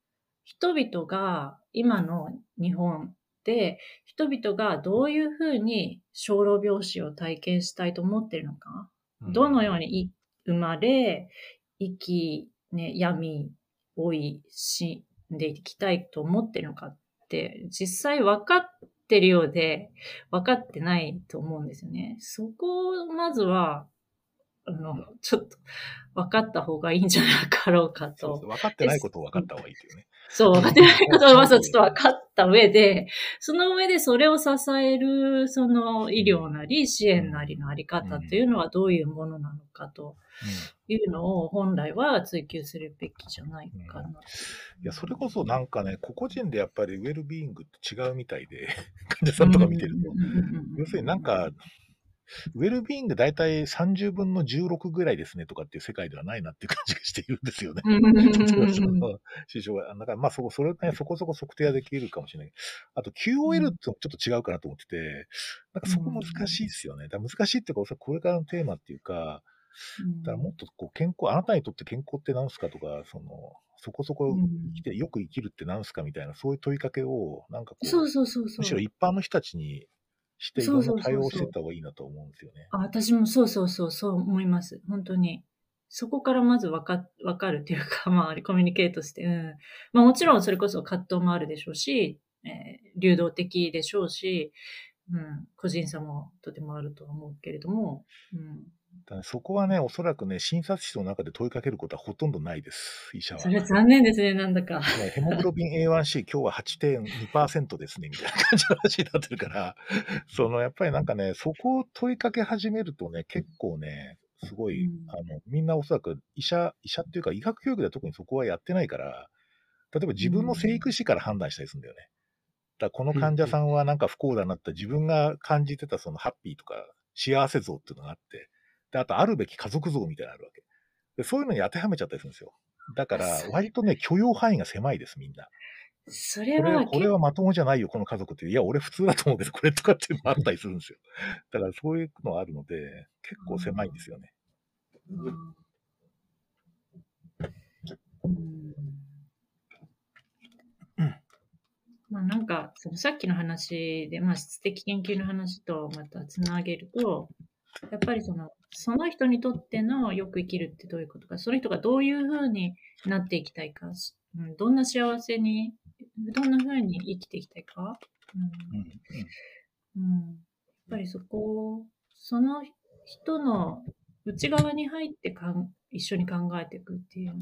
[SPEAKER 3] 人々が今の日本で、人々がどういうふうに小老病死を体験したいと思っているのか、うん、どのように生まれ、生き、ね、闇、老い、死んでいきたいと思っているのかって、実際分かってるようで、分かってないと思うんですよね。そこをまずはあの、ちょっと分かった方がいいんじゃなかろうかと。
[SPEAKER 2] 分かってないことを分かった方がいいというね。
[SPEAKER 3] そう、分かってないことをまずちょっと分かった上で、その上でそれを支える、その医療なり支援なりのあり方というのはどういうものなのかというのを本来は追求するべきじゃないかな。うん、い
[SPEAKER 2] や、それこそなんかね、個々人でやっぱりウェルビーイングって違うみたいで、患者さんとか見てると。要するになんか、ウェルビーイング大体30分の16ぐらいですねとかっていう世界ではないなっていう感じがしているんですよね。師匠は。だからまあそこ、それね、そこそこ測定はできるかもしれない。あと QOL ってちょっと違うかなと思ってて、なんかそこ難しいですよね。だ難しいっていうか、これからのテーマっていうか、だからもっとこう健康、あなたにとって健康って何すかとか、その、そこそこ生きて、よく生きるって何すかみたいな、そういう問いかけを、なんかこう、
[SPEAKER 3] そうそうそうそう
[SPEAKER 2] むしろ一般の人たちにして、いろんな対応していった方がいいなと思うんですよね。
[SPEAKER 3] あ私もそうそうそう、そう思います。本当に。そこからまずわかわかるっていうか、まあ、コミュニケートして、うん。まあもちろんそれこそ葛藤もあるでしょうし、えー、流動的でしょうし、うん、個人差もとてもあるとは思うけれども、うん、
[SPEAKER 2] だそこはね、おそらくね、診察室の中で問いかけることはほとんどないです、医者は。
[SPEAKER 3] それ残念ですね、なんだか。
[SPEAKER 2] ヘモグロビン A1C、今日は8.2%ですね、みたいな感じの話になってるから、そのやっぱりなんかね、そこを問いかけ始めるとね、結構ね、すごい、うん、あのみんなおそらく医者、医者っていうか医学教育では特にそこはやってないから、例えば自分の生育史から判断したりするんだよね。だこの患者さんはなんか不幸だなって自分が感じてたそのハッピーとか幸せ像っていうのがあって、で、あと、あるべき家族像みたいなのあるわけ。で、そういうのに当てはめちゃったりするんですよ。だから、割とね、許容範囲が狭いです、みんな。
[SPEAKER 3] それは
[SPEAKER 2] これはまともじゃないよ、この家族って。いや、俺普通だと思うけど、これとかっていうのもあったりするんですよ。だからそういうのあるので、結構狭いんですよね。うん。
[SPEAKER 3] まあなんか、そのさっきの話で、まあ質的研究の話とまたつなげると、やっぱりその、その人にとってのよく生きるってどういうことか、その人がどういうふうになっていきたいか、うん、どんな幸せに、どんなふうに生きていきたいか、うん、うん、やっぱりそこを、その人の内側に入ってかん一緒に考えていくっていうの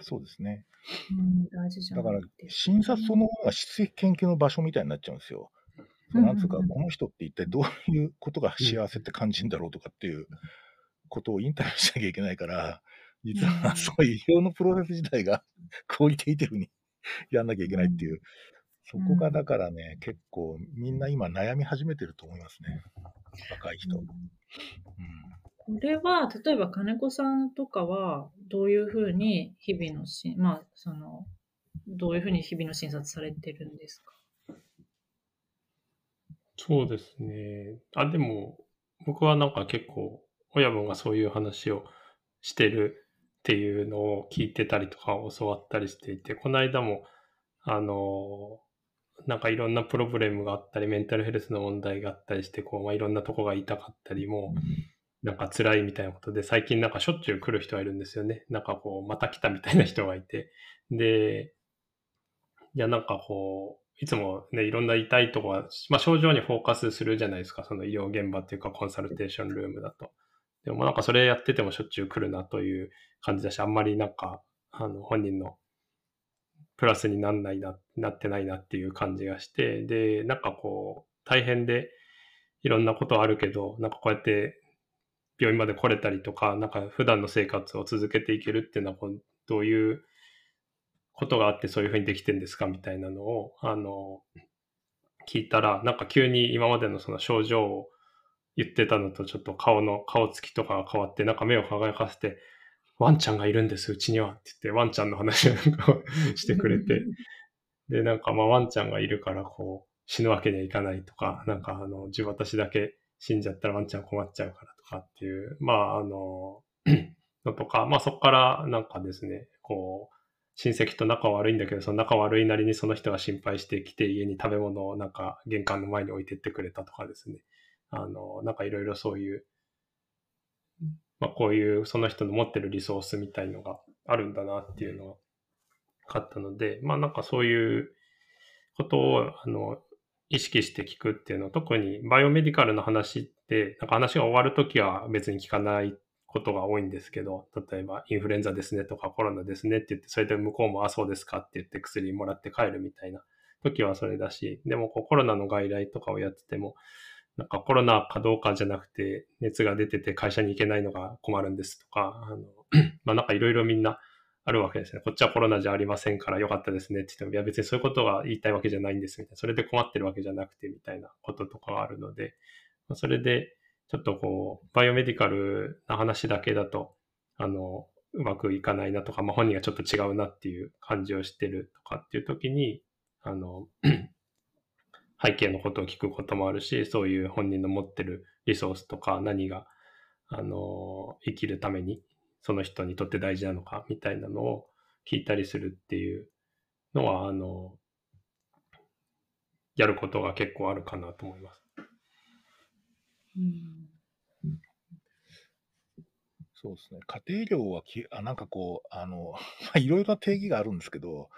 [SPEAKER 2] そうですね。
[SPEAKER 3] うん、大事じゃ
[SPEAKER 2] だから、診察そのものが質的研究の場所みたいになっちゃうんですよ。な？んつうか、この人って一体どういうことが幸せって感じるんだろうとかっていうことをインタビューしなきゃいけないから、実はそういう医療のプロセス自体がクオリティテルに やんなきゃいけないっていう、そこがだからね、結構みんな今悩み始めてると思いますね。若い人。うん、
[SPEAKER 3] これは、例えば金子さんとかは、どういうふうに日々のし、まあ、その、どういうふうに日々の診察されてるんですか？
[SPEAKER 1] そうですね。あ、でも、僕はなんか結構、親分がそういう話をしてるっていうのを聞いてたりとか教わったりしていて、この間も、あの、なんかいろんなプロブレムがあったり、メンタルヘルスの問題があったりして、こう、まあ、いろんなとこが痛かったりも、なんか辛いみたいなことで、最近なんかしょっちゅう来る人がいるんですよね。なんかこう、また来たみたいな人がいて。で、いや、なんかこう、いつもね、いろんな痛いとこは、まあ症状にフォーカスするじゃないですか。その医療現場っていうかコンサルテーションルームだと。でもなんかそれやっててもしょっちゅう来るなという感じだし、あんまりなんか、あの、本人のプラスになんないな、なってないなっていう感じがして、で、なんかこう、大変でいろんなことあるけど、なんかこうやって病院まで来れたりとか、なんか普段の生活を続けていけるっていうのは、どういうことがあってそういうふうにできてるんですかみたいなのを、あの、聞いたら、なんか急に今までのその症状を言ってたのとちょっと顔の、顔つきとかが変わって、なんか目を輝かせて、ワンちゃんがいるんです、うちにはって言って、ワンちゃんの話をしてくれて、で、なんかまあワンちゃんがいるから、こう、死ぬわけにはいかないとか、なんかあの、自分私だけ死んじゃったらワンちゃん困っちゃうからとかっていう、まああの、のとか、まあそこからなんかですね、こう、親戚と仲悪いんだけど、その仲悪いなりにその人が心配してきて、家に食べ物をなんか玄関の前に置いてってくれたとかですね。あの、なんかいろいろそういう、まあこういうその人の持ってるリソースみたいのがあるんだなっていうのがあったので、まあなんかそういうことを、あの、意識して聞くっていうのは、特にバイオメディカルの話って、なんか話が終わるときは別に聞かないことが多いんですけど、例えばインフルエンザですねとかコロナですねって言って、それで向こうもあ、そうですかって言って薬もらって帰るみたいな時はそれだし、でもこうコロナの外来とかをやってても、なんかコロナかどうかじゃなくて、熱が出てて会社に行けないのが困るんですとか、あの まあなんかいろいろみんなあるわけですね。こっちはコロナじゃありませんからよかったですねって言っても、いや別にそういうことが言いたいわけじゃないんですみたいな。それで困ってるわけじゃなくてみたいなこととかがあるので、それでちょっとこう、バイオメディカルな話だけだと、あの、うまくいかないなとか、まあ、本人がちょっと違うなっていう感じをしてるとかっていう時に、あの、背景のことを聞くこともあるし、そういう本人の持ってるリソースとか何が、あの、生きるためにその人にとって大事なのかみたいなのを聞いたりするっていうのは、あの、やることが結構あるかなと思います。うん。
[SPEAKER 2] そうですね。家庭医療はき、あなんかこう、あの、いろいろな定義があるんですけど、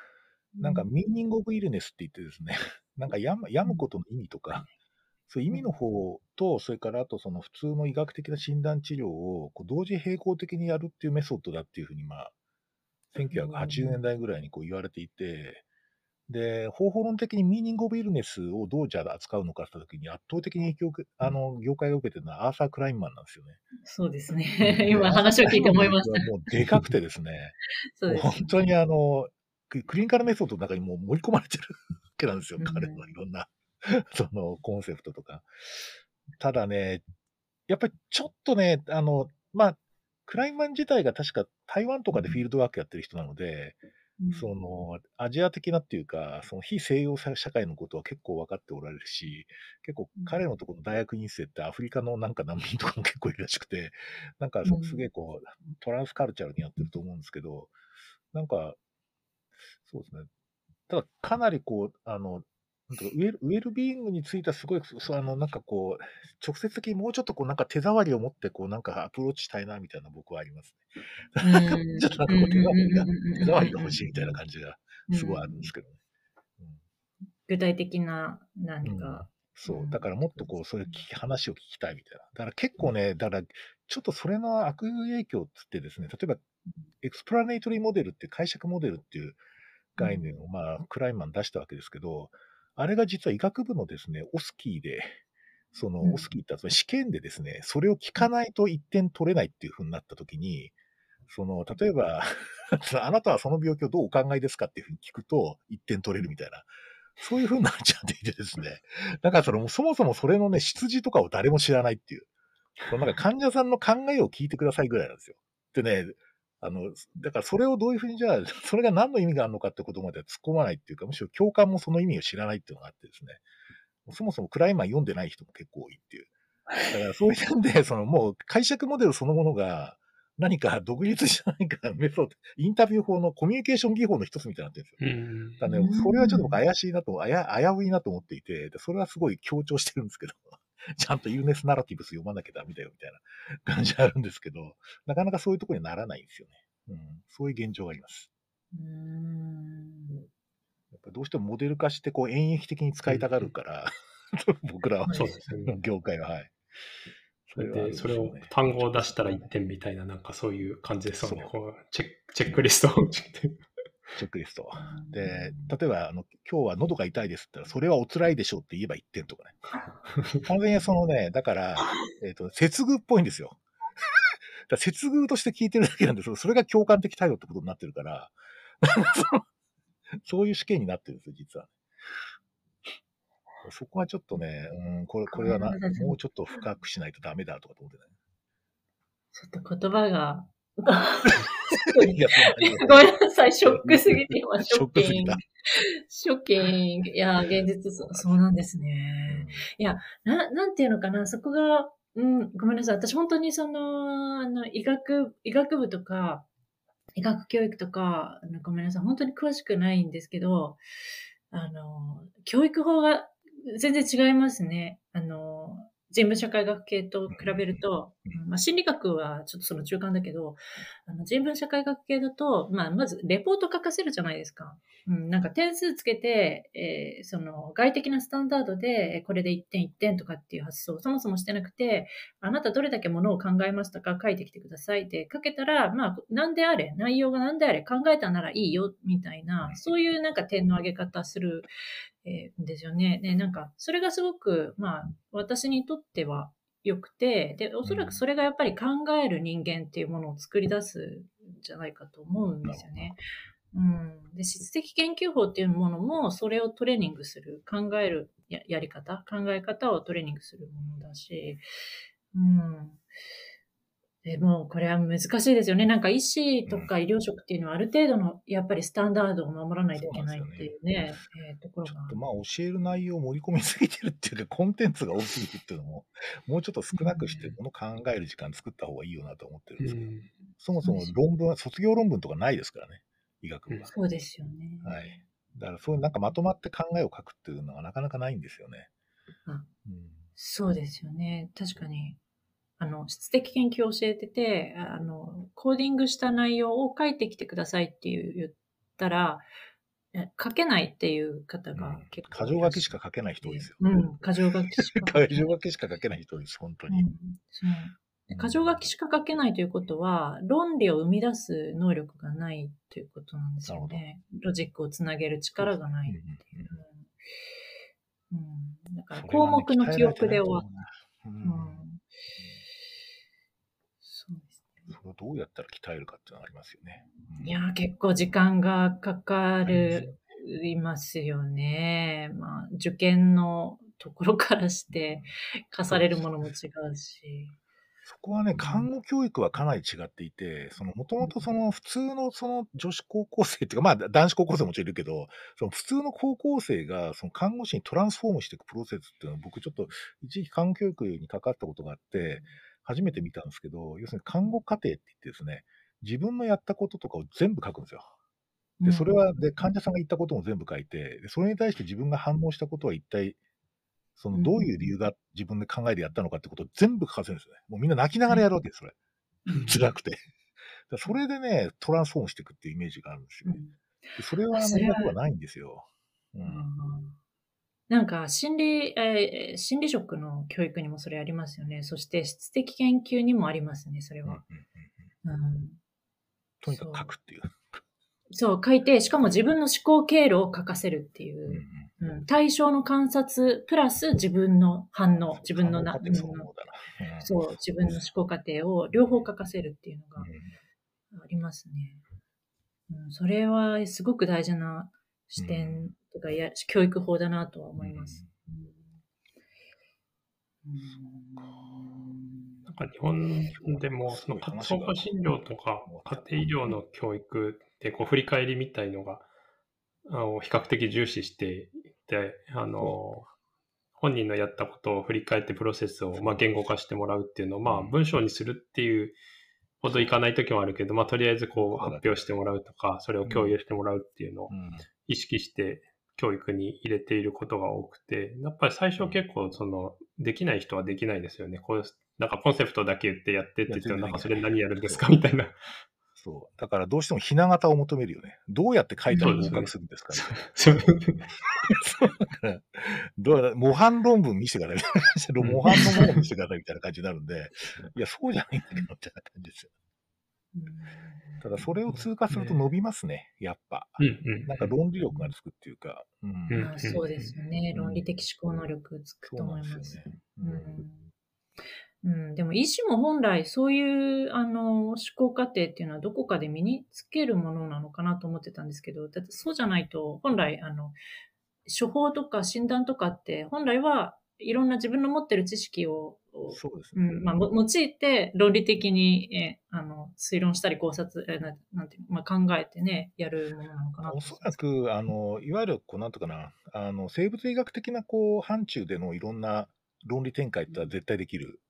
[SPEAKER 2] なんか、ミーニング・オブ・イルネスって言ってですね、なんか病む病むことの意味とか、そういう意味の方と、それからあとその普通の医学的な診断治療をこう同時並行的にやるっていうメソッドだっていうふうに、まあ、1980年代ぐらいにこう言われていて、で、方法論的にミーニング・オブ・イルネスをどうじゃあ扱うのかって時に圧倒的に影響あの業界が受けてるのはアーサー・クラインマンなんですよね。
[SPEAKER 3] そうですね。今話を聞いて思いました。
[SPEAKER 2] もうでかくてですね、そうです本当にあの、クリニカルメソッドの中にもう盛り込まれてるわけなんですよ、彼のいろんな そのコンセプトとか。ただね、やっぱりちょっとね、あの、まあ、クライマン自体が確か台湾とかでフィールドワークやってる人なので、うん、その、アジア的なっていうか、その非西洋社会のことは結構分かっておられるし、結構彼のところの大学院生ってアフリカのなんか難民とかも結構いるらしくて、なんかすげえこう、トランスカルチャーにやってると思うんですけど、なんか、そうですね。ただ、かなりこう、あの、ウェルウェルビーイングについてはすごい、そあのなんかこう、直接的にもうちょっとこうなんか手触りを持ってこうなんかアプローチしたいなみたいな僕はありますね。なんかちょっとなんかこう手触りが、手触りが欲しいみたいな感じがすごいあるんですけどね。
[SPEAKER 3] 具体的な何か、
[SPEAKER 2] そう。だからもっとこう、そういう話を聞きたいみたいな。だから結構ね、だからちょっとそれの悪影響っつってですね、例えばエクスプラネイトリーモデルって解釈モデルっていう概念をまあクライマン出したわけですけど、あれが実は医学部のですね、オスキーで、その、オスキーって試験でですね、それを聞かないと1点取れないっていう風になったときに、その、例えば あなたはその病気をどうお考えですかっていうふうに聞くと、1点取れるみたいな、そういう風になっちゃっていてですね、だからその、そもそもそれのね、出自とかを誰も知らないっていう、そのなんか患者さんの考えを聞いてくださいぐらいなんですよ。でね、あの、だからそれをどういうふうにじゃあ、それが何の意味があるのかってことまでは突っ込まないっていうか、むしろ共感もその意味を知らないっていうのがあってですね、そもそもクライマー読んでない人も結構多いっていう。だからそういう点で、そのもう解釈モデルそのものが何か独立じゃないかメソッド、インタビュー法のコミュニケーション技法の一つみたいになってるんですよ。だね、それはちょっと僕怪しいなと、危ういなと思っていて、それはすごい強調してるんですけど。ちゃんとユーネスナラティブス読まなきゃダメだよみたいな感じあるんですけど、なかなかそういうところにならないんですよね。うん、そういう現状があります。うんやっぱどうしてもモデル化してこう演繹的に使いたがるから、僕らは、そうですね、業界は、はい。
[SPEAKER 1] それで、それを単語を出したら1点みたいな、なんかそういう感じですよね。チェックリストを。
[SPEAKER 2] チェックリスト。で、例えば、あの、今日は喉が痛いですって言ったら、それはお辛いでしょうって言えば1点とかね。完全にそのね、だから、えっ、ー、と、接遇っぽいんですよ。だ接遇として聞いてるだけなんですけど、それが共感的態度ってことになってるから、そういう試験になってるんですよ、実は。そこはちょっとね、うん、これ、これはな、もうちょっと深くしないとダメだとかと思ってね。
[SPEAKER 3] ちょっと言葉が ごめんなさい、ショックすぎて、今、ショッキング。ショッキング。いや、現実そ、そうなんですね。いや、な、なんていうのかな、そこが、うん、ごめんなさい。私本当にその、あの、医学、医学部とか、医学教育とか、あのごめんなさい。本当に詳しくないんですけど、あの、教育法が全然違いますね。あの、人文社会学系と比べると、まあ、心理学はちょっとその中間だけど、あの人文社会学系だと、まあ、まずレポート書かせるじゃないですか。うん、なんか点数つけて、えー、その外的なスタンダードで、これで1点1点とかっていう発想をそもそもしてなくて、あなたどれだけものを考えましたか？書いてきてください。って書けたら、まあ、何であれ、内容が何であれ？考えたならいいよ、みたいな、そういうなんか点の上げ方するえー、ですよね。で、なんか、それがすごく、まあ、私にとっては良くて、で、おそらくそれがやっぱり考える人間っていうものを作り出すんじゃないかと思うんですよね。うん。で、質的研究法っていうものも、それをトレーニングする、考えるややり方、考え方をトレーニングするものだし、うん。でも、これは難しいですよね。なんか医師とか医療職っていうのはある程度のやっぱりスタンダードを守らないといけないっていうね、うねえー、ところが。ちょ
[SPEAKER 2] っとまあ教える内容を盛り込みすぎてるっていうか、コンテンツが多すぎるっていうのも、もうちょっと少なくして、この考える時間作った方がいいよなと思ってるんですけど、うん、そもそも論文は、卒業論文とかないですからね、医学部は。
[SPEAKER 3] そうですよね。
[SPEAKER 2] はい。だからそういうなんかまとまって考えを書くっていうのはなかなかないんですよね。
[SPEAKER 3] うん、そうですよね。確かに。あの、質的研究を教えてて、あの、コーディングした内容を書いてきてくださいっていう言ったら、書けないっていう方が結構、
[SPEAKER 2] うん、箇条書きしか書けない人多いですよ。
[SPEAKER 3] うん、箇条書きしか。
[SPEAKER 2] 箇条書きしか書けない人多いです、本当に。うん、
[SPEAKER 3] 箇条書きしか書けないということは、論理を生み出す能力がないということなんですよね。ロジックをつなげる力がないっていう。うん、だから項目の記憶で終わった。うん
[SPEAKER 2] それをどうやったら鍛えるかっていうのがありますよね。
[SPEAKER 3] うん、いや、結構時間がかかる、いますよね。まあ、受験のところからして課されるものも違うし。
[SPEAKER 2] そこはね、看護教育はかなり違っていて、その、もともとその普通のその女子高校生っていうか、まあ男子高校生もちろんいるけど、その普通の高校生がその看護師にトランスフォームしていくプロセスっていうのは僕ちょっと一時期看護教育に関わったことがあって、初めて見たんですけど、要するに看護家庭って言ってですね、自分のやったこととかを全部書くんですよ。で、それは、で、患者さんが言ったことも全部書いて、で、それに対して自分が反応したことは一体、その、どういう理由が自分で考えてやったのかってことを全部書かせるんですよね。もうみんな泣きながらやるわけです、それ。辛くて。それでね、トランスフォームしていくっていうイメージがあるんですよね。それは、あの、医学はないんですよ。うん。
[SPEAKER 3] なんか心理、えー、心理職の教育にもそれありますよね。そして質的研究にもありますね、それは。
[SPEAKER 2] うん、とにかく書くっていう。
[SPEAKER 3] そう、書いて、しかも自分の思考経路を書かせるっていう。うん、うん、対象の観察、プラス自分の反応、自分のな、そう、自分の思考過程を両方書かせるっていうのがありますね。うん、それはすごく大事な視点とかや教育法だなとは思います。
[SPEAKER 1] なんか日本でもその総合診療とか家庭医療の教育ってこう振り返りみたいのがあの比較的重視していてあの本人のやったことを振り返ってプロセスをまあ言語化してもらうっていうのをまあ文章にするっていうほどいかない時もあるけど、まあ、とりあえずこう発表してもらうとかそれを共有してもらうっていうのを意識して教育に入れていることが多くて、やっぱり最初結構その、できない人はできないですよね。こうなんかコンセプトだけ言ってやってって言っても、なんかそれ何やるんですか？みたいな。
[SPEAKER 2] そう。だからどうしてもひな形を求めるよね。どうやって書いたら合格するんですか？ね。
[SPEAKER 1] そう
[SPEAKER 2] だから、模範論文見せてください。模範のものを見せてくださいみたいな感じになるんで、いや、そうじゃないんだけど、みたいな感じですよ。ただ、それを通過すると伸びますね、やっぱ。
[SPEAKER 1] うんうん。
[SPEAKER 2] なんか論理力がつくっていうか。うん。
[SPEAKER 1] うん
[SPEAKER 3] あそうですよね。
[SPEAKER 2] うん
[SPEAKER 3] 論理的思考能力つくと思います。う
[SPEAKER 2] ん、
[SPEAKER 3] でも医師も本来そういうあの思考過程っていうのはどこかで身につけるものなのかなと思ってたんですけど、だってそうじゃないと本来あの処方とか診断とかって本来はいろんな自分の持ってる知識を、
[SPEAKER 2] そうですね。
[SPEAKER 3] うん。まあ、も用いて論理的にえあの推論したり考察えななんてまあ、考えてねやるものなのかなと。
[SPEAKER 2] おそらく、あの、いわゆる、こう、なんとかな、あの、生物医学的な、こう、範疇でのいろんな論理展開ってのは絶対できる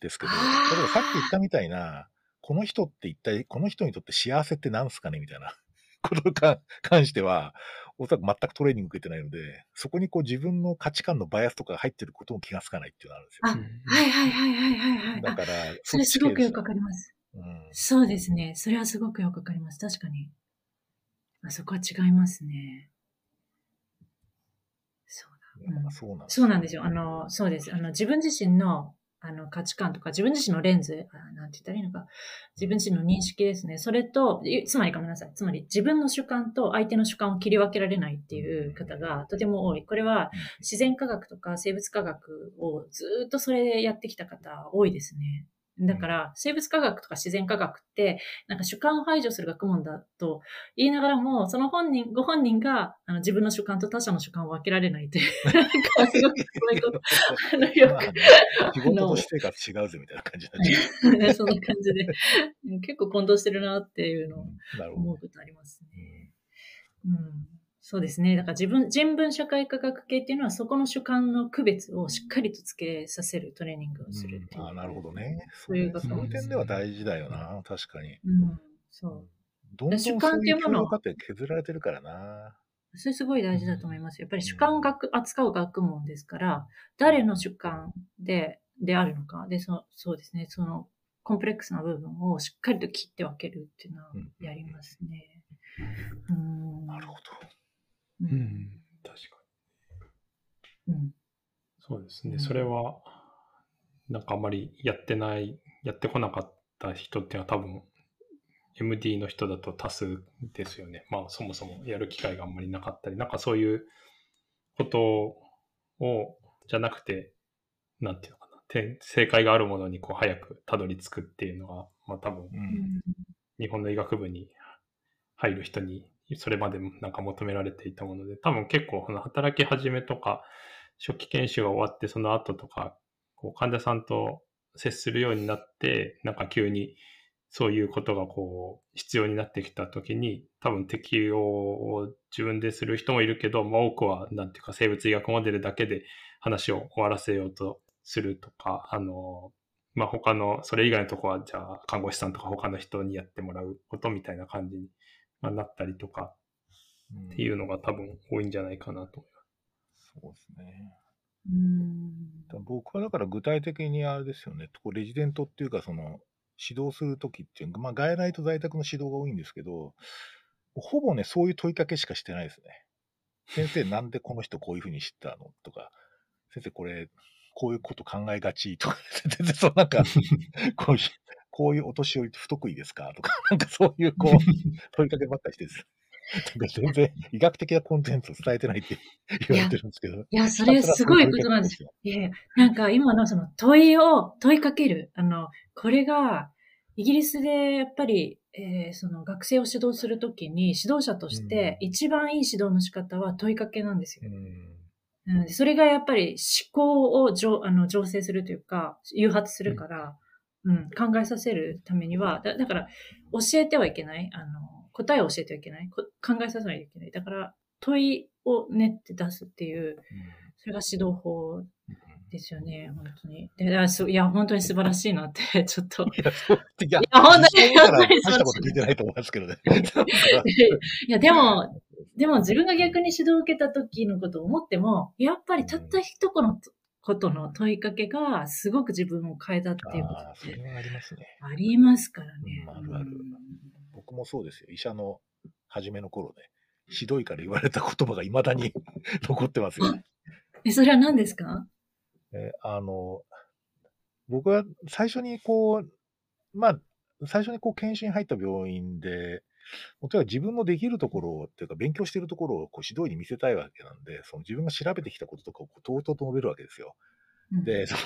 [SPEAKER 2] ですけど、例えばさっき言ったみたいな、この人って一体、この人にとって幸せって何すかねみたいなことに関 関しては、おそらく全くトレーニング受けてないので、そこにこう自分の価値観のバイアスとかが入ってることも気がつかないっていうのがあるんですよ。
[SPEAKER 3] あはいはいはいはいはいはい。あ
[SPEAKER 2] だから、
[SPEAKER 3] それすごくよく
[SPEAKER 2] か
[SPEAKER 3] わかります。
[SPEAKER 2] うん。
[SPEAKER 3] そうですね。それはすごくよくわかります。確かに。あそこは違いますね。そうだ。うん
[SPEAKER 2] そうなんです
[SPEAKER 3] そうなんですよ。あの、そうです。あの、自分自身の、あの、価値観とか、自分自身のレンズ、あなんて言ったらいいのか、自分自身の認識ですね。それと、いつまりごめんなさい。つまり、自分の主観と相手の主観を切り分けられないっていう方がとても多い。これは、自然科学とか生物科学をずーっとそれでやってきた方多いですね。だから、生物科学とか自然科学って、なんか主観を排除する学問だと言いながらも、その本人、ご本人があの自分の主観と他者の主観を分けられないという、なんかすごくそういうこと、あの、よ
[SPEAKER 2] まあね 仕事と私生活違うぜみたいな感じになっちゃ
[SPEAKER 3] く、そんな感じで、結構混同してるなっていうのを。思うことありますね。うんそうですね。だから自分、人文社会科学系っていうのはそこの主観の区別をしっかりとつけさせるトレーニングをするっていう。
[SPEAKER 2] あなるほどね。
[SPEAKER 3] そういう学
[SPEAKER 2] その点では大事だよな、確かに。
[SPEAKER 3] うん。そう。
[SPEAKER 2] どんどん
[SPEAKER 3] 主観っていうもの
[SPEAKER 2] そういう教養って削られてるからな。
[SPEAKER 3] それすごい大事だと思います。やっぱり主観を学扱う学問ですから、誰の主観で、であるのか。で、そそうですね。そのコンプレックスな部分をしっかりと切って分けるっていうのは
[SPEAKER 2] うん
[SPEAKER 3] やりますね。うん。
[SPEAKER 2] なるほど。
[SPEAKER 3] う。
[SPEAKER 1] うんん。確かに。
[SPEAKER 3] うん。
[SPEAKER 1] そうですね。
[SPEAKER 3] うん
[SPEAKER 1] それは、なんかあまりやってない、やってこなかった人っていうのは多分、MD の人だと多数ですよね。まあそもそもやる機会があんまりなかったり、なんかそういうことを、じゃなくて、なんていうのかな。て正解があるものにこう早くたどり着くっていうのが、まあ多分
[SPEAKER 2] う。
[SPEAKER 3] うんん
[SPEAKER 1] 日本の医学部に入る人にそれまでなんか求められていたもので、多分結構この働き始めとか、初期研修が終わってその後とか、こう患者さんと接するようになって、なんか急にそういうことがこう必要になってきた時に、多分適用を自分でする人もいるけど、まあ、多くはなんていうか生物医学モデルだけで話を終わらせようとするとか、あの、まあ、他の、それ以外のとこは、じゃあ、看護師さんとか他の人にやってもらうことみたいな感じにまあなったりとか
[SPEAKER 2] うん
[SPEAKER 1] っていうのが多分多いんじゃないかなと思い
[SPEAKER 2] そうですね。
[SPEAKER 3] うん
[SPEAKER 2] 僕はだから具体的にあれですよね、レジデントっていうか、その指導するときっていうか、まあ、外来と在宅の指導が多いんですけど、ほぼね、そういう問いかけしかしてないですね。先生、なんでこの人こういうふうに知ったのとか、先生、これ、こういうこと考えがちとか、全然そうなんか、こういう、こういうお年寄り不得意ですか？とか、なんかそういうこう、問いかけばっかりしてです。なんか全然医学的なコンテンツを伝えてないって言われてるんですけど。
[SPEAKER 3] いや、それすごいことなんですよ。いやいや、なんか今のその問いを問いかける。あの、これが、イギリスでやっぱり、えーその学生を指導するときに指導者として一番いい指導の仕方は問いかけなんですよ。
[SPEAKER 2] うん
[SPEAKER 3] うん、それがやっぱり思考をじょあの醸成するというか、誘発するから、うん、考えさせるためには、だだから教えてはいけない。あの、答えを教えてはいけない。こ考えさせないといけない。だから問いを練って出すっていう、それが指導法ですよね、本当に。であそういや、本当に素晴らしいなって、ちょっと。
[SPEAKER 2] いや、いや、
[SPEAKER 3] 本当に本当に
[SPEAKER 2] 大したこと聞いてないと思いますけどね。
[SPEAKER 3] いや、でも、でも自分が逆に指導を受けた時のことを思っても、やっぱりたった一言のことの問いかけがすごく自分を変えたっていうことって
[SPEAKER 2] ありますね。
[SPEAKER 3] ありますからね。
[SPEAKER 2] うんあるある
[SPEAKER 3] うん
[SPEAKER 2] 僕もそうですよ。医者の初めの頃ね、ひどいから言われた言葉が未だに 残ってますよね。
[SPEAKER 3] え、それは何ですか？
[SPEAKER 2] えあの、僕は最初にこう、まあ、最初にこう検診入った病院で、もちろん自分のできるところっていうか、勉強しているところをこう指導医に見せたいわけなんで、その自分が調べてきたこととかをこうとうとうと述べるわけですよ。
[SPEAKER 3] うん
[SPEAKER 2] で、そ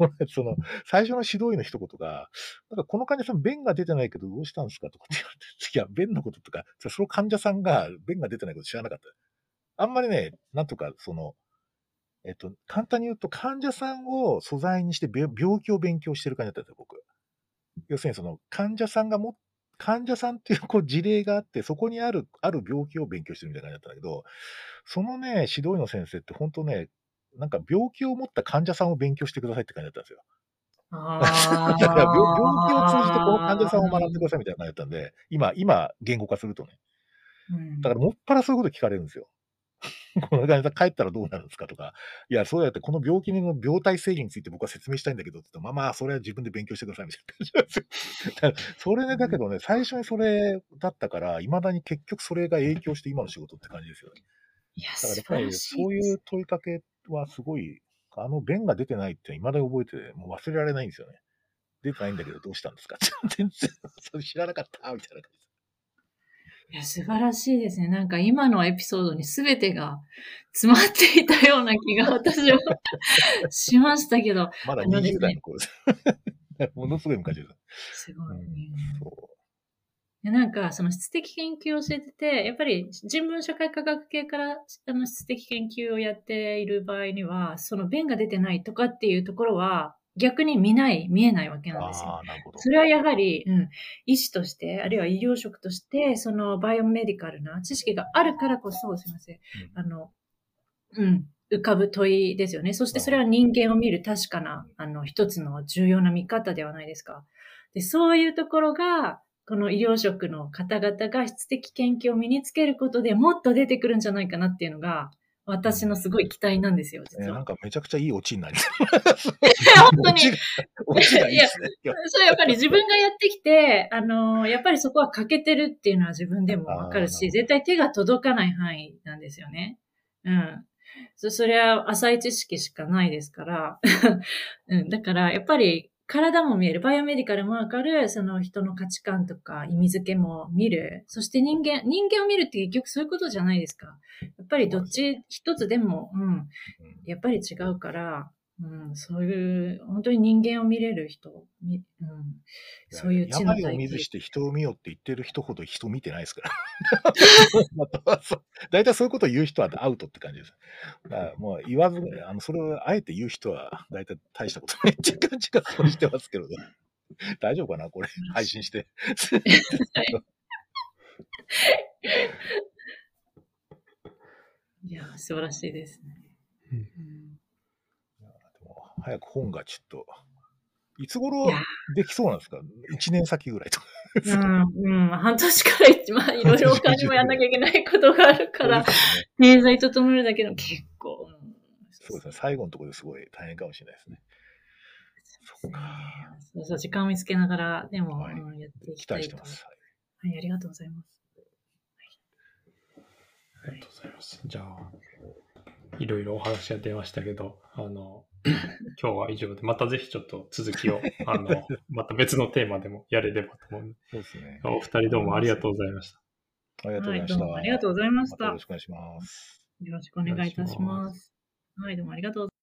[SPEAKER 2] の その、最初の指導医の一言が、なんかこの患者さん、便が出てないけどどうしたんですか？とかって言われて、いや、便のこととか、その患者さんが便が出てないこと知らなかった。あんまりね、なんとか、その、えっと、簡単に言うと、患者さんを素材にして病病気を勉強してる感じだったんですよ、僕。要するに、その、患者さんがも、患者さんっていうこう事例があって、そこにある、ある病気を勉強してるみたいな感じだったんだけど、そのね、指導医の先生って本当ね、なんか病気を持った患者さんを勉強してくださいって感じだったんですよ。
[SPEAKER 3] あ
[SPEAKER 2] だから病病気を通じてこの患者さんを学んでくださいみたいな感じだったんで、今、今、言語化するとね。
[SPEAKER 3] うん
[SPEAKER 2] だからもっぱらそういうこと聞かれるんですよ。この患者さん帰ったらどうなるんですかとか、いや、そうやってこの病気の病態定義について僕は説明したいんだけどって言ってまあまあ、それは自分で勉強してくださいみたいな感じなんですよ。だからそれね、だけどね、最初にそれだったから、いまだに結局それが影響して今の仕事って感じですよね。
[SPEAKER 3] いや、
[SPEAKER 2] だからや
[SPEAKER 3] 素
[SPEAKER 2] っぱり。そういう問いかけはすごい、あの弁が出てないって未だに覚えてて、もう忘れられないんですよね。出てないんだけどどうしたんですか？全然、それ知らなかったみたいな感じ。
[SPEAKER 3] いや、素晴らしいですね。なんか今のエピソードに全てが詰まっていたような気が 私はしましたけど、
[SPEAKER 2] まだ
[SPEAKER 3] あのですね
[SPEAKER 2] 20代の頃です。ものすごい昔です。
[SPEAKER 3] すごい、ね
[SPEAKER 2] そ
[SPEAKER 3] いやなんか、その質的研究を教えてて、やっぱり人文社会科学系からあの質的研究をやっている場合には、その便が出てないとかっていうところは逆に見ない、見えないわけ
[SPEAKER 2] う。
[SPEAKER 3] なんですよ。それはやはり、うん、医師として、あるいは医療職として、そのバイオメディカルな知識があるからこそ、すみません、あの、うん、浮かぶ問いですよね。そしてそれは人間を見る確かな、あの、一つの重要な見方ではないですか。で、そういうところが、この医療職の方々が質的研究を身につけることでもっと出てくるんじゃないかなっていうのが、私のすごい期待なんですよ、
[SPEAKER 2] え
[SPEAKER 3] 実は。
[SPEAKER 2] ーなんかめちゃくちゃいいオチになり
[SPEAKER 3] 本当に
[SPEAKER 2] いいですね。いや
[SPEAKER 3] それやっぱり自分がやってきて、あの、やっぱりそこは欠けてるっていうのは自分でもわかるし、絶対手が届かない範囲なんですよね。うん。そそれは浅い知識しかないですから。うん。だから、やっぱり体も見える、バイオメディカルもわかる、その人の価値観とか意味付けも見る。そして人間、人間を見るって結局そういうことじゃないですか。やっぱりどっち一つでも、うん。
[SPEAKER 2] うん
[SPEAKER 3] やっぱり違うから、うん、そういう、本当に人間を見れる人、みうん、そういう知の
[SPEAKER 2] 病を見ずして人を見よって言ってる人ほど人見てないですから。大体そういうことを言う人はアウトって感じです。だからもう言わずに、あのそれをあえて言う人は大体大したことないっていう感じがしてますけどね。大丈夫かなこれ、配信して。
[SPEAKER 3] いや、素晴らしいですね。
[SPEAKER 1] うん
[SPEAKER 2] 早く本がちょっと、いつ頃できそうなんですか ?1 年先ぐらいと。
[SPEAKER 3] うん、うん、半年から一番いろいろ他にもやんなきゃいけないことがあるから経済整えるだけでも結構、うん
[SPEAKER 2] そうですね。最後のところですごい大変かもしれないですね。そっか。
[SPEAKER 3] そうそう、時間を見つけながら、でも、
[SPEAKER 2] はい
[SPEAKER 3] うんやっていき
[SPEAKER 2] 期
[SPEAKER 3] たいと。
[SPEAKER 2] 待してます。
[SPEAKER 3] はい、ありがとうございます。
[SPEAKER 1] ありがとうございます。じゃあ、いろいろお話が出ましたけど、あの、今日は以上で、またぜひちょっと続きを、あの、また別のテーマでもやれればと思うので、
[SPEAKER 2] そうですね。
[SPEAKER 1] お二人どうもありがとうございました。
[SPEAKER 2] ありがとうございました。
[SPEAKER 3] はいどうもありがとうございました
[SPEAKER 2] たよろしくお願いします。
[SPEAKER 3] よろしくお願いいたします。はい、どうもありがとうございます。